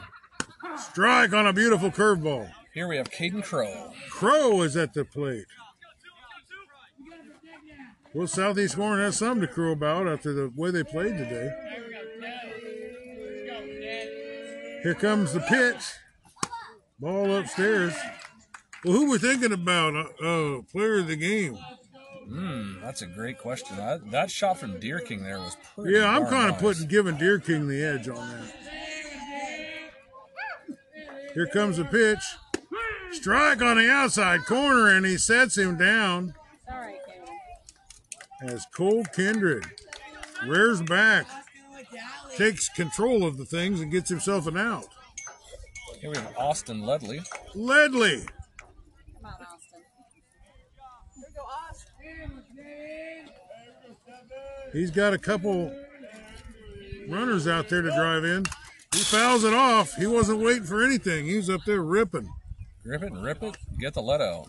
Strike on a beautiful curveball. Here we have Caden Crow. Crow is at the plate. Well, Southeast Warren has something to crow about after the way they played today. Here comes the pitch. Ball upstairs. Well, who we're thinking about? Uh, uh, player of the game. Hmm, that's a great question. That, that shot from Deer King there was pretty. Yeah, I'm kind of nice. putting giving Deer King the edge on that. Here comes the pitch. Strike on the outside corner, and he sets him down. All right, as Cole Kindred rears back, takes control of the things, and gets himself an out. Here we have Austin Ledley. Ledley, Come on, Austin. He's got a couple runners out there to drive in. He fouls it off. He wasn't waiting for anything. He was up there ripping. Grip it and rip it. Get the let out.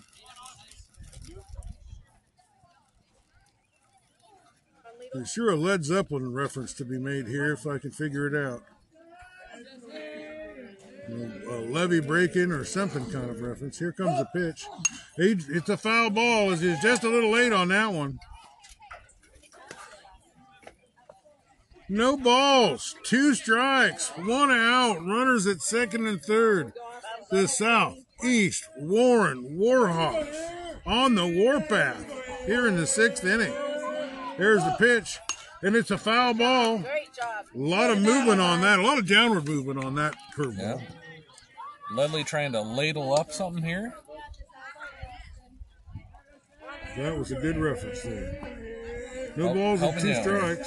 There's sure a Led Zeppelin reference to be made here if I can figure it out. A levee break-in or something kind of reference. Here comes the pitch. He, it's a foul ball. As he's just a little late on that one. No balls. Two strikes. One out. Runners at second and third. The South East Warren Warhawks on the warpath here in the sixth inning. There's the pitch, and it's a foul ball. A lot of movement on that. A lot of downward movement on that curveball. Yeah. Ledley trying to ladle up something here. That was a good reference there. No Help- balls and helping two out.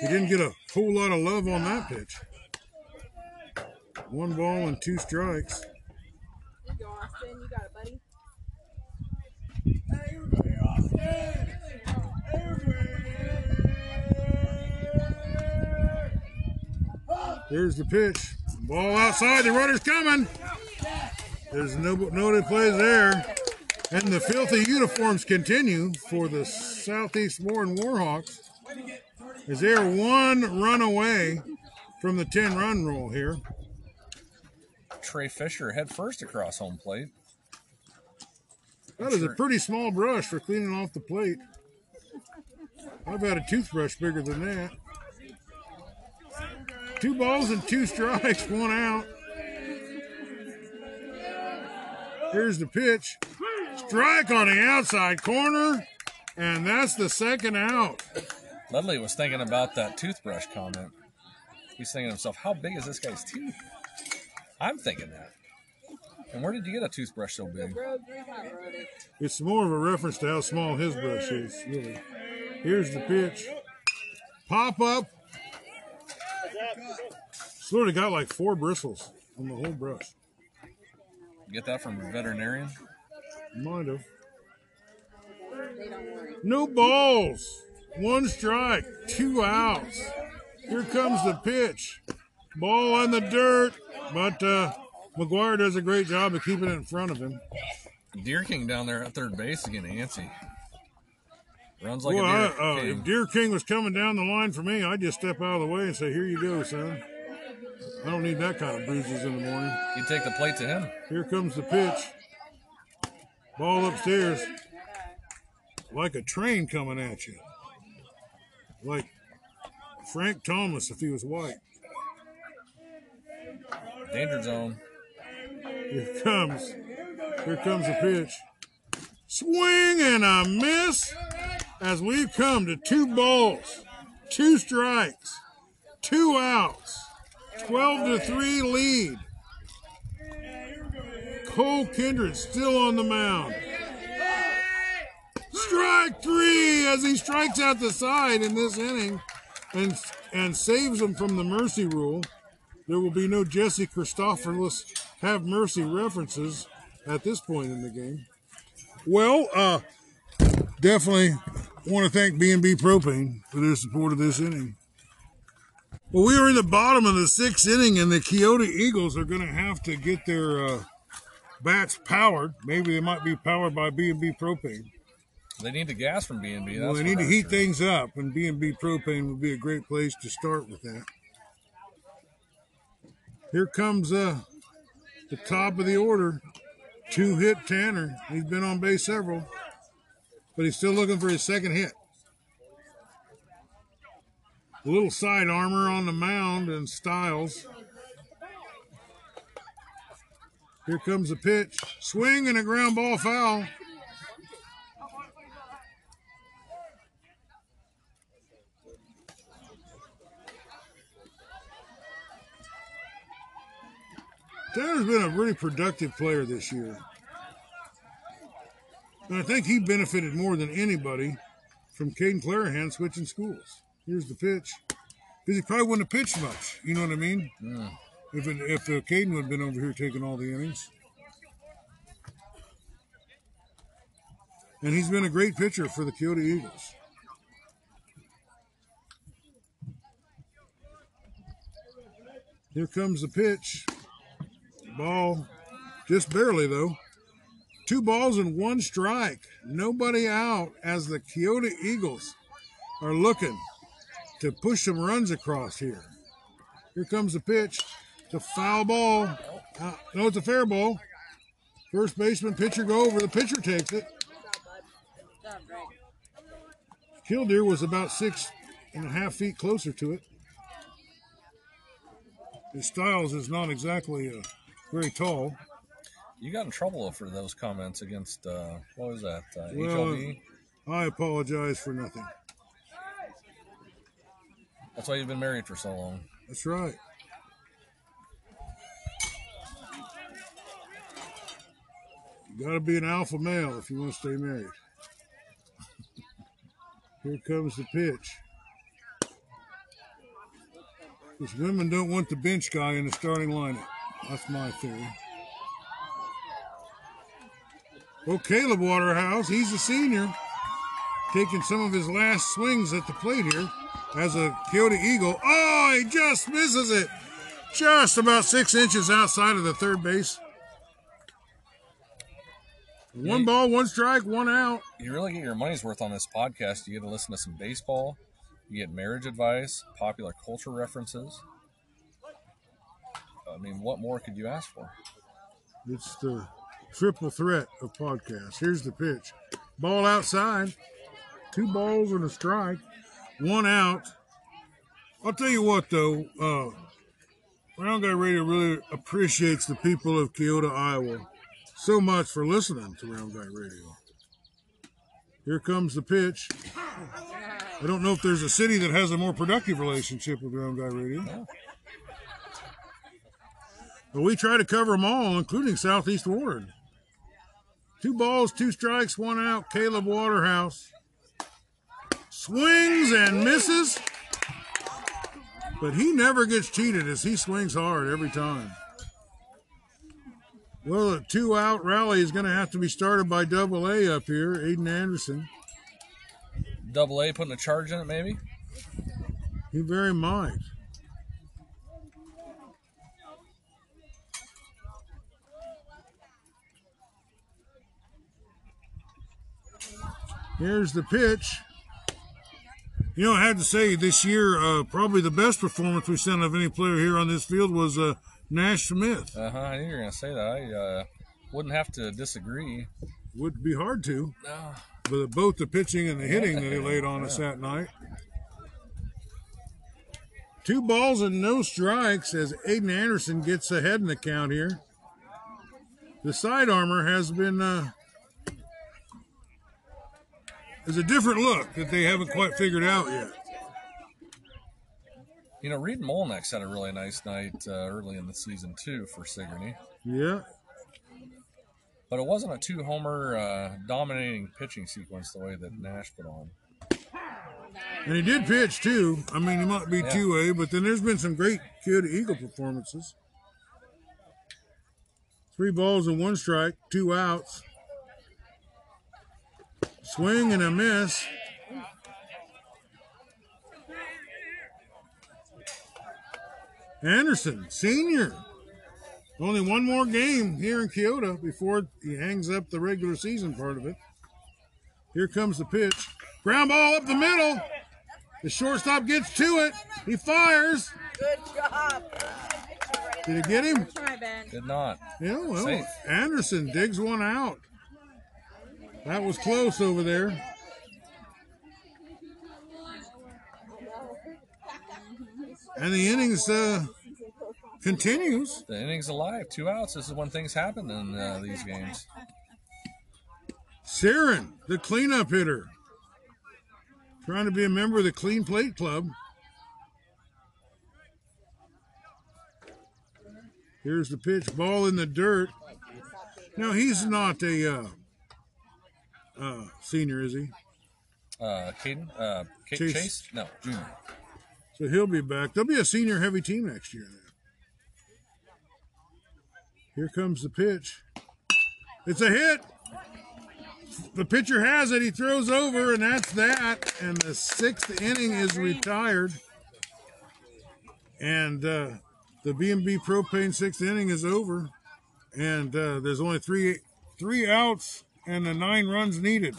He didn't get a whole lot of love on that pitch. One ball and two strikes. There you go, Austin. You got it, buddy. There's the pitch. Ball outside. The runner's coming. There's no no plays there. And the filthy uniforms continue for the Southeast Warren Warhawks. Is there one run away from the 10 run rule here? Trey Fisher head first across home plate. That is a pretty small brush for cleaning off the plate. I've had a toothbrush bigger than that. Two balls and two strikes, one out. Here's the pitch. Strike on the outside corner, and that's the second out. Ledley was thinking about that toothbrush comment. He's thinking to himself, how big is this guy's teeth? I'm thinking that. And where did you get a toothbrush so big? Road, come on, Brody. It's more of a reference to how small his brush is, really. Here's the pitch. Pop up. Sort of got like four bristles on the whole brush. Get that from a veterinarian? Might have. They don't worry. No balls. One strike. Two outs. Here comes the pitch. Ball on the dirt, but uh, McGuire does a great job of keeping it in front of him. Deer King down there at third base again, antsy. Runs like well, a I, deer. uh, King. if Deer King was coming down the line for me, I'd just step out of the way and say, "Here you go, son." I don't need that kind of bruises in the morning. You take the plate to him. Here comes the pitch. Ball upstairs. Like a train coming at you. Like Frank Thomas if he was white. Danger zone. Here comes. Here comes the pitch. Swing and a miss as we've come to two balls, two strikes, two outs, 12 to 3 lead. Cole Kindred still on the mound. Strike three as he strikes out the side in this inning and and saves them from the mercy rule. There will be no Jesse Christophorus have mercy references at this point in the game. Well, uh, definitely want to thank B&B Propane for their support of this inning. Well, we are in the bottom of the sixth inning, and the Keota Eagles are going to have to get their uh, bats powered. Maybe they might be powered by B&B Propane. They need the gas from B and B. Well, they need to heat things up, and B&B Propane would be a great place to start with that. Here comes uh, the top of the order, two hit Tanner. He's been on base several, but he's still looking for his second hit. A little side armor on the mound and Styles. Here comes the pitch, swing and a ground ball foul. Tanner's been a really productive player this year. And I think he benefited more than anybody from Caden Clarahan switching schools. Here's the pitch. Because he probably wouldn't have pitched much. You know what I mean? If it, if Caden would have been over here taking all the innings. And he's been a great pitcher for the Keota Eagles. Here comes the pitch. Ball, just barely though. Two balls and one strike. Nobody out as the Keota Eagles are looking to push some runs across here. Here comes the pitch. It's a foul ball. Uh, no, it's a fair ball. First baseman, pitcher go over. The pitcher takes it. Killdeer was about six and a half feet closer to it. His Styles is not exactly uh, very tall. You got in trouble for those comments against uh, what was that? Uh, Well, HLB. I apologize for nothing. That's why you've been married for so long. That's right. You got to be an alpha male if you want to stay married. Here comes the pitch. Because women don't want the bench guy in the starting lineup. That's my theory. Well, Caleb Waterhouse, he's a senior, taking some of his last swings at the plate here as a Keota Eagle. Oh, he just misses it. Just about six inches outside of the third base. One ball, one strike, one out. You really get your money's worth on this podcast. You get to listen to some baseball. You get marriage advice, popular culture references. I mean, what more could you ask for? It's the triple threat of podcasts. Here's the pitch. Ball outside. Two balls and a strike. One out. I'll tell you what, though. Uh, Round Guy Radio really appreciates the people of Keota, Iowa so much for listening to Round Guy Radio. Here comes the pitch. I don't know if there's a city that has a more productive relationship with Round Guy Radio. But we try to cover them all, including Southeast Ward. Two balls, two strikes, one out. Caleb Waterhouse swings and misses, but he never gets cheated as he swings hard every time. Well, a two out rally is going to have to be started by double A up here, Aiden Anderson. Double A putting a charge in it, maybe? He very might. Here's the pitch. You know, I had to say this year, uh, probably the best performance we've seen of any player here on this field was uh, Nash Smith. Uh huh. I knew you were going to say that. I uh, wouldn't have to disagree. Would be hard to, No. but both the pitching and the hitting that he laid on us that night. Two balls and no strikes as Aiden Anderson gets ahead in the count here. The side armor has been uh, is a different look that they haven't quite figured out yet. You know, Reed Molnex had a really nice night uh, early in the season, too, for Sigourney. Yeah, But it wasn't a two homer uh, dominating pitching sequence the way that Nash put on. and he did pitch too. I mean, he might be Yeah. two A, but then there's been some great kid Eagle performances. Three balls and one strike, two outs. Swing and a miss. Anderson, senior. Only one more game here in Keota before he hangs up the regular season part of it. Here comes the pitch. Ground ball up the middle. The shortstop gets to it. He fires. Good job. Did he get him? Did not. Yeah, well, Safe. Anderson digs one out. That was close over there. And the innings uh, continues. The inning's alive. Two outs. This is when things happen in uh, these games. Siren, the cleanup hitter, trying to be a member of the Clean Plate Club. Here's the pitch, ball in the dirt. Now he's not a uh, uh, senior, is he? Uh, Caden? Uh, Chase. Chase. No, Junior. So he'll be back. There'll be a senior heavy team next year. Then. Here comes the pitch. It's a hit. The pitcher has it. He throws over, and that's that. And the sixth inning is retired. And uh, the B&B propane sixth inning is over. And uh, there's only three three outs and the nine runs needed.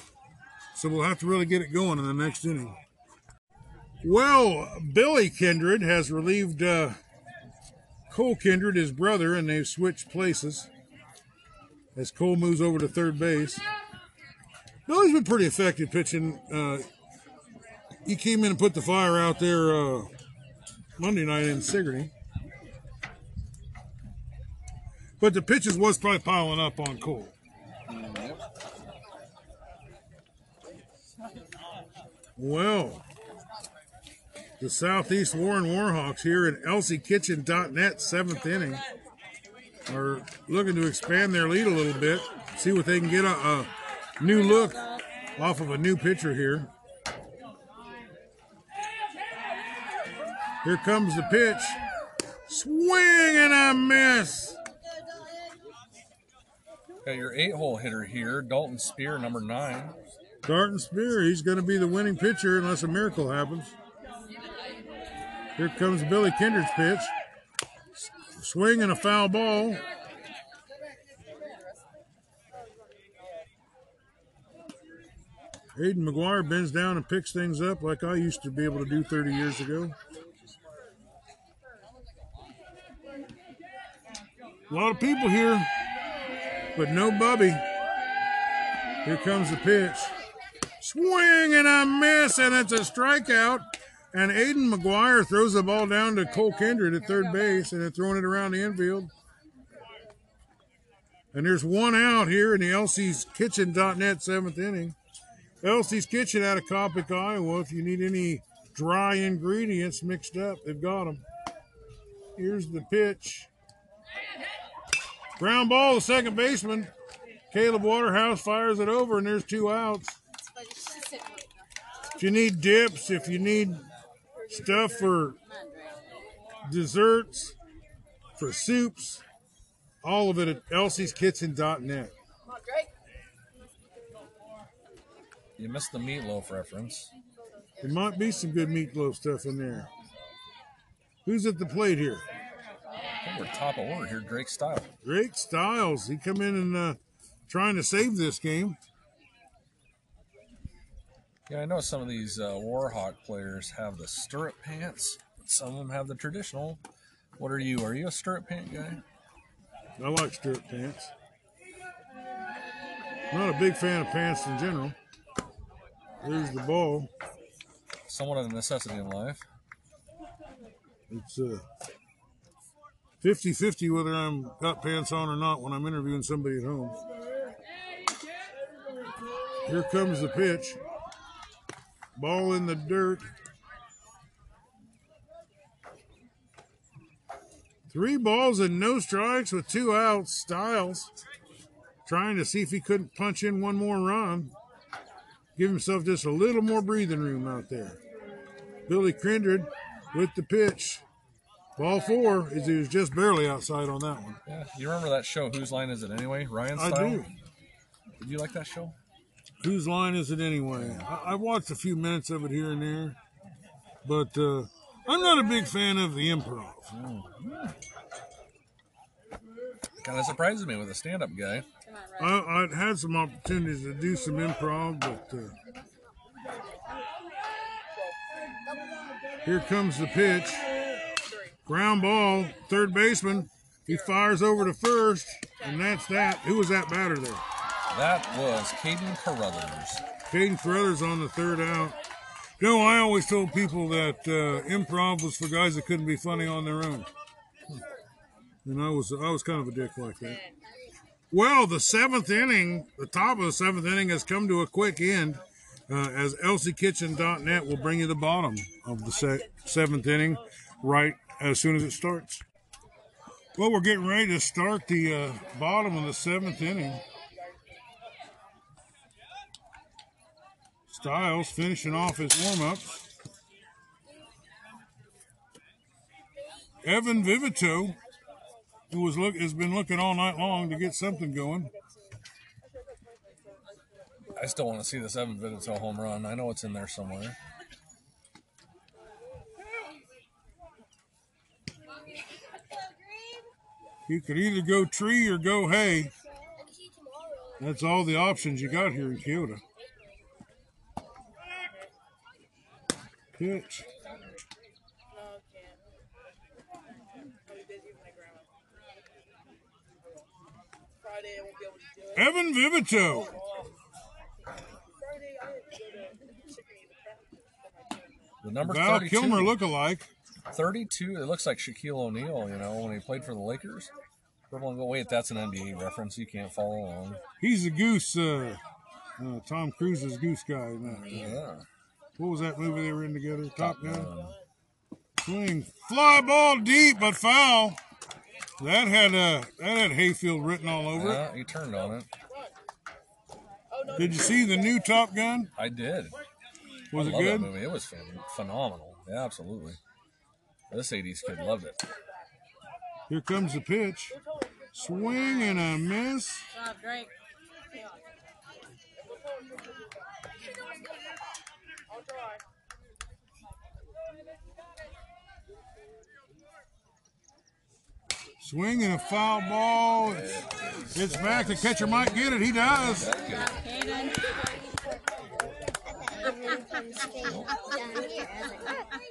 So we'll have to really get it going in the next inning. Well, Billy Kindred has relieved uh, Cole Kindred, his brother, and they've switched places as Cole moves over to third base. Billy's been pretty effective pitching. Uh, he came in and put the fire out there uh, Monday night in Sigourney. But the pitches was probably piling up on Cole. Well, the Southeast Warren Warhawks here in ElsieKitchen.net seventh inning are looking to expand their lead a little bit, see what they can get a, a new look off of a new pitcher here. Here comes the pitch. Swing and a miss. Got your eight hole hitter here, Dalton Spear, number nine. Darton Spear, he's going to be the winning pitcher unless a miracle happens. Here comes Billy Kindred's pitch. Swing and a foul ball. Aiden McGuire bends down and picks things up like I used to be able to do 30 years ago. A lot of people here, but no Bubby. Here comes the pitch. Swing and a miss, and it's a strikeout. And Aiden McGuire throws the ball down to Cole Kindred at third base, and they're throwing it around the infield. And there's one out here in the Elsie's Kitchen.net seventh inning. Elsie's Kitchen out of Coppock, Iowa. If you need any dry ingredients mixed up, they've got them. Here's the pitch. Ground ball to second baseman. Caleb Waterhouse fires it over, and there's two outs. If you need dips, if you need stuff for desserts, for soups, all of it at elsie'skitchen.net. You missed the meatloaf reference. There might be some good meatloaf stuff in there. Who's at the plate here? I think we're top of order here, Drake Styles. Drake Styles. He come in and uh, trying to save this game. Yeah, I know some of these uh, Warhawk players have the stirrup pants. Some of them have the traditional. What are you? Are you a stirrup pant guy? I like stirrup pants. Not a big fan of pants in general. There's the ball. Somewhat of a necessity in life. It's uh 50-50 whether I'm got pants on or not when I'm interviewing somebody at home. Here comes the pitch. Ball in the dirt. Three balls and no strikes with two outs. Styles trying to see if he couldn't punch in one more run. Give himself just a little more breathing room out there. Billy Kindred with the pitch. Ball four is he was just barely outside on that one. Yeah, you remember that show? Whose line is it anyway? Ryan I style. do. Did you like that show? Whose line is it anyway? I, I watched a few minutes of it here and there, but uh, I'm not a big fan of the improv. Kind of surprises me with a stand-up guy. Come on, Russ. I, I'd had some opportunities to do some improv, but uh, here comes the pitch. Ground ball, third baseman. He fires over to first, and that's that. Who was that batter there? That was Caden Carruthers. Caden Carruthers on the third out. You know, I always told people that uh, improv was for guys that couldn't be funny on their own, and I was I was kind of a dick like that. Well, the seventh inning, the top of the seventh inning, has come to a quick end. Uh, as ElsieKitchen.net will bring you the bottom of the se- seventh inning right as soon as it starts. Well, we're getting ready to start the uh, bottom of the seventh inning. Styles finishing off his warm ups. Evan Vivito, who was look has been looking all night long to get something going. I still want to see this Evan Vitito home run. I know it's in there somewhere. You could either go tree or go hay. That's all the options you got here in Keota. Evan Vivito. The number Val 32. Kilmer look-alike. 32. It looks like Shaquille O'Neal, you know, when he played for the Lakers. Everyone go, wait, that's an NBA reference. You can't follow along. He's a goose, uh, uh, Tom Cruise's goose guy. Yeah. What was that movie they were in together? Top Gun. Swing, fly ball deep, but foul. That had uh, that had Hayfield written all over it. Yeah, he turned on it. Did you see the new Top Gun? I did. Was I it love good? that movie. It was phenomenal. Yeah, absolutely. This 80s kid loved it. Here comes the pitch. Swing and a miss. Good job, Drake. Swing and a foul ball. It's, it's back. The catcher might get it. He does.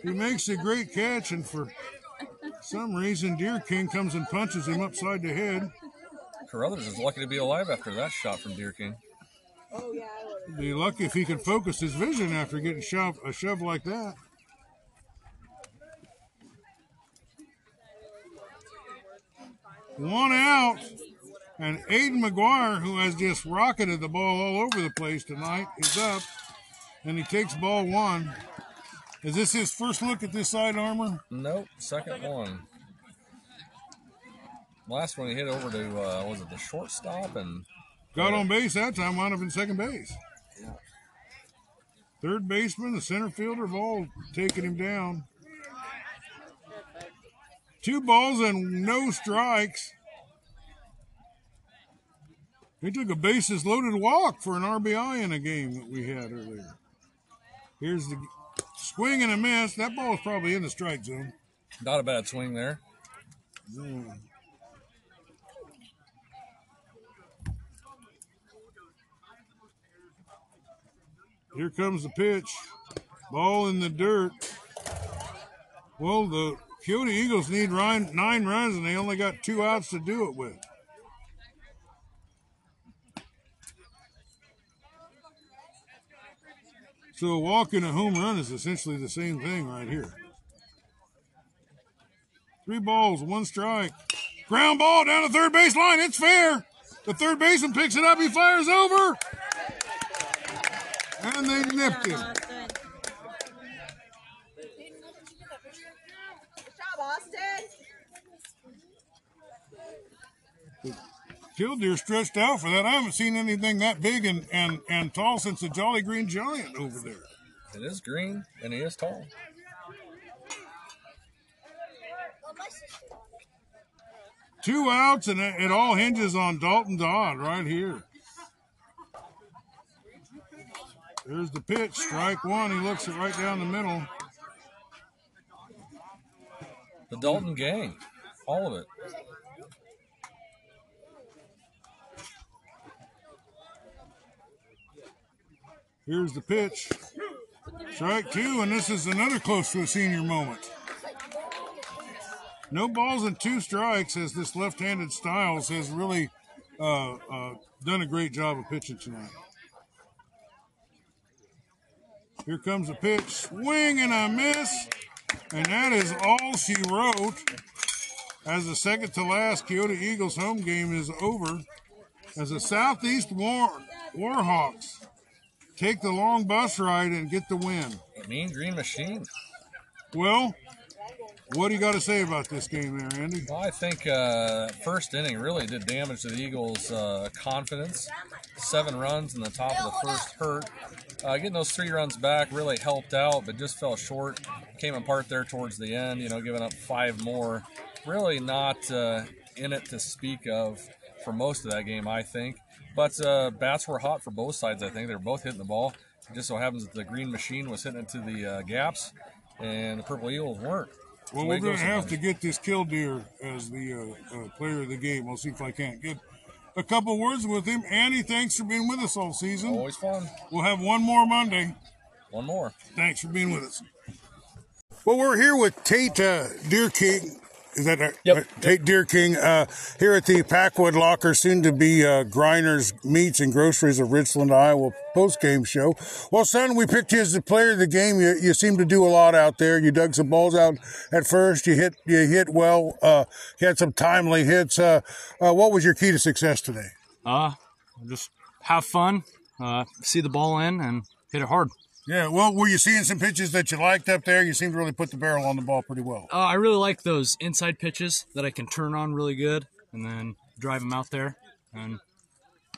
He makes a great catch, and for some reason, Dierking comes and punches him upside the head. Carruthers is lucky to be alive after that shot from Dierking. Be lucky if he could focus his vision after getting shove, a shove like that. One out, and Aiden McGuire, who has just rocketed the ball all over the place tonight, is up, and he takes ball one. Is this his first look at this side armor? Nope, second one. Last one he hit over to uh, was it the shortstop and Got on base that time, wound up in second base. Third baseman, the center fielder, have all taken him down. Two balls and no strikes. He took a bases loaded walk for an RBI in a game that we had earlier. Here's the swing and a miss. That ball is probably in the strike zone. not a bad swing there. Yeah. Here comes the pitch. Ball in the dirt. Well, the Keota Eagles need nine, nine runs, and they only got two outs to do it with. So a walk and a home run is essentially the same thing right here. Three balls, one strike. Ground ball down the third base line. It's fair. The third baseman picks it up. He fires over. And they nipped him. Good job, Austin. Killdeer stretched out for that. I haven't seen anything that big and, and, and tall since the Jolly Green Giant over there. It is green and he is tall. Two outs, and it, it all hinges on Dalton Dodd right here. There's the pitch, strike one. He looks it right down the middle. The Dalton gang, all of it. Here's the pitch. Strike two, and this is another close to a senior moment. No balls and two strikes as this left-handed Styles has really uh, uh, done a great job of pitching tonight. Here comes a pitch, swing and a miss, and that is all she wrote. As the second to last Keota Eagles home game is over, as the Southeast War Warhawks take the long bus ride and get the win. Mean Green Machine. Well, what do you got to say about this game there, Andy? Well, I think uh, first inning really did damage to the Eagles' uh, confidence. Seven runs in the top of the first hurt. Uh, getting those three runs back really helped out, but just fell short. Came apart there towards the end, you know, giving up five more. Really not uh, in it to speak of for most of that game, I think. But uh, bats were hot for both sides, I think. They were both hitting the ball. It just so happens that the green machine was hitting into the uh, gaps, and the purple Eagles weren't. Well, we're to going to have to get this Killdeer as the uh, uh, player of the game. We'll see if I can't get a couple words with him. Andy, thanks for being with us all season. Always fun. We'll have one more Monday. One more. Thanks for being with us. Well, we're here with Tate uh, Dierking. Is that right? Yep. Uh, Tate Dierking uh, here at the Packwood Locker, soon to be uh, Grinders Meats and Groceries of Richland, Iowa post game show. Well, son, we picked you as the player of the game. You, you seem to do a lot out there. You dug some balls out at first. You hit you hit well. Uh, you had some timely hits. Uh, uh, what was your key to success today? Uh, just have fun, uh, see the ball in, and hit it hard. Yeah. Well, were you seeing some pitches that you liked up there? You seem to really put the barrel on the ball pretty well. Uh, I really like those inside pitches that I can turn on really good and then drive them out there. And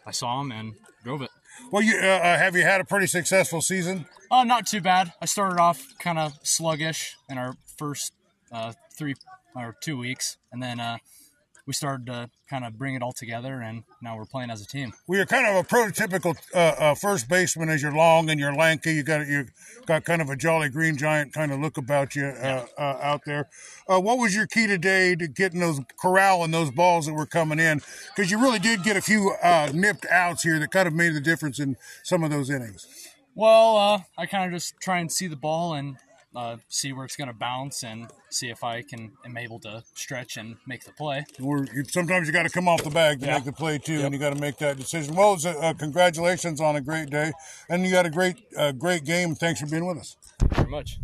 I saw them and drove it. Well, you uh, uh, have you had a pretty successful season? Uh, not too bad. I started off kind of sluggish in our first uh, three or two weeks, and then uh, we started to kind of bring it all together, and now we're playing as a team. Well, you're kind of a prototypical uh, uh, first baseman as you're long and you're lanky. You got you got kind of a jolly green giant kind of look about you uh, uh, out there. Uh, what was your key today to getting those corral and those balls that were coming in? Because you really did get a few uh, nipped outs here that kind of made the difference in some of those innings. Well, uh, I kind of just try and see the ball and uh, see where it's going to bounce and see if I can am able to stretch and make the play. You, sometimes you got to come off the bag to Yeah. make the play too, Yep. and you got to make that decision. Well, it's a, uh, congratulations on a great day, and you got a great uh, great game. Thanks for being with us. Very much.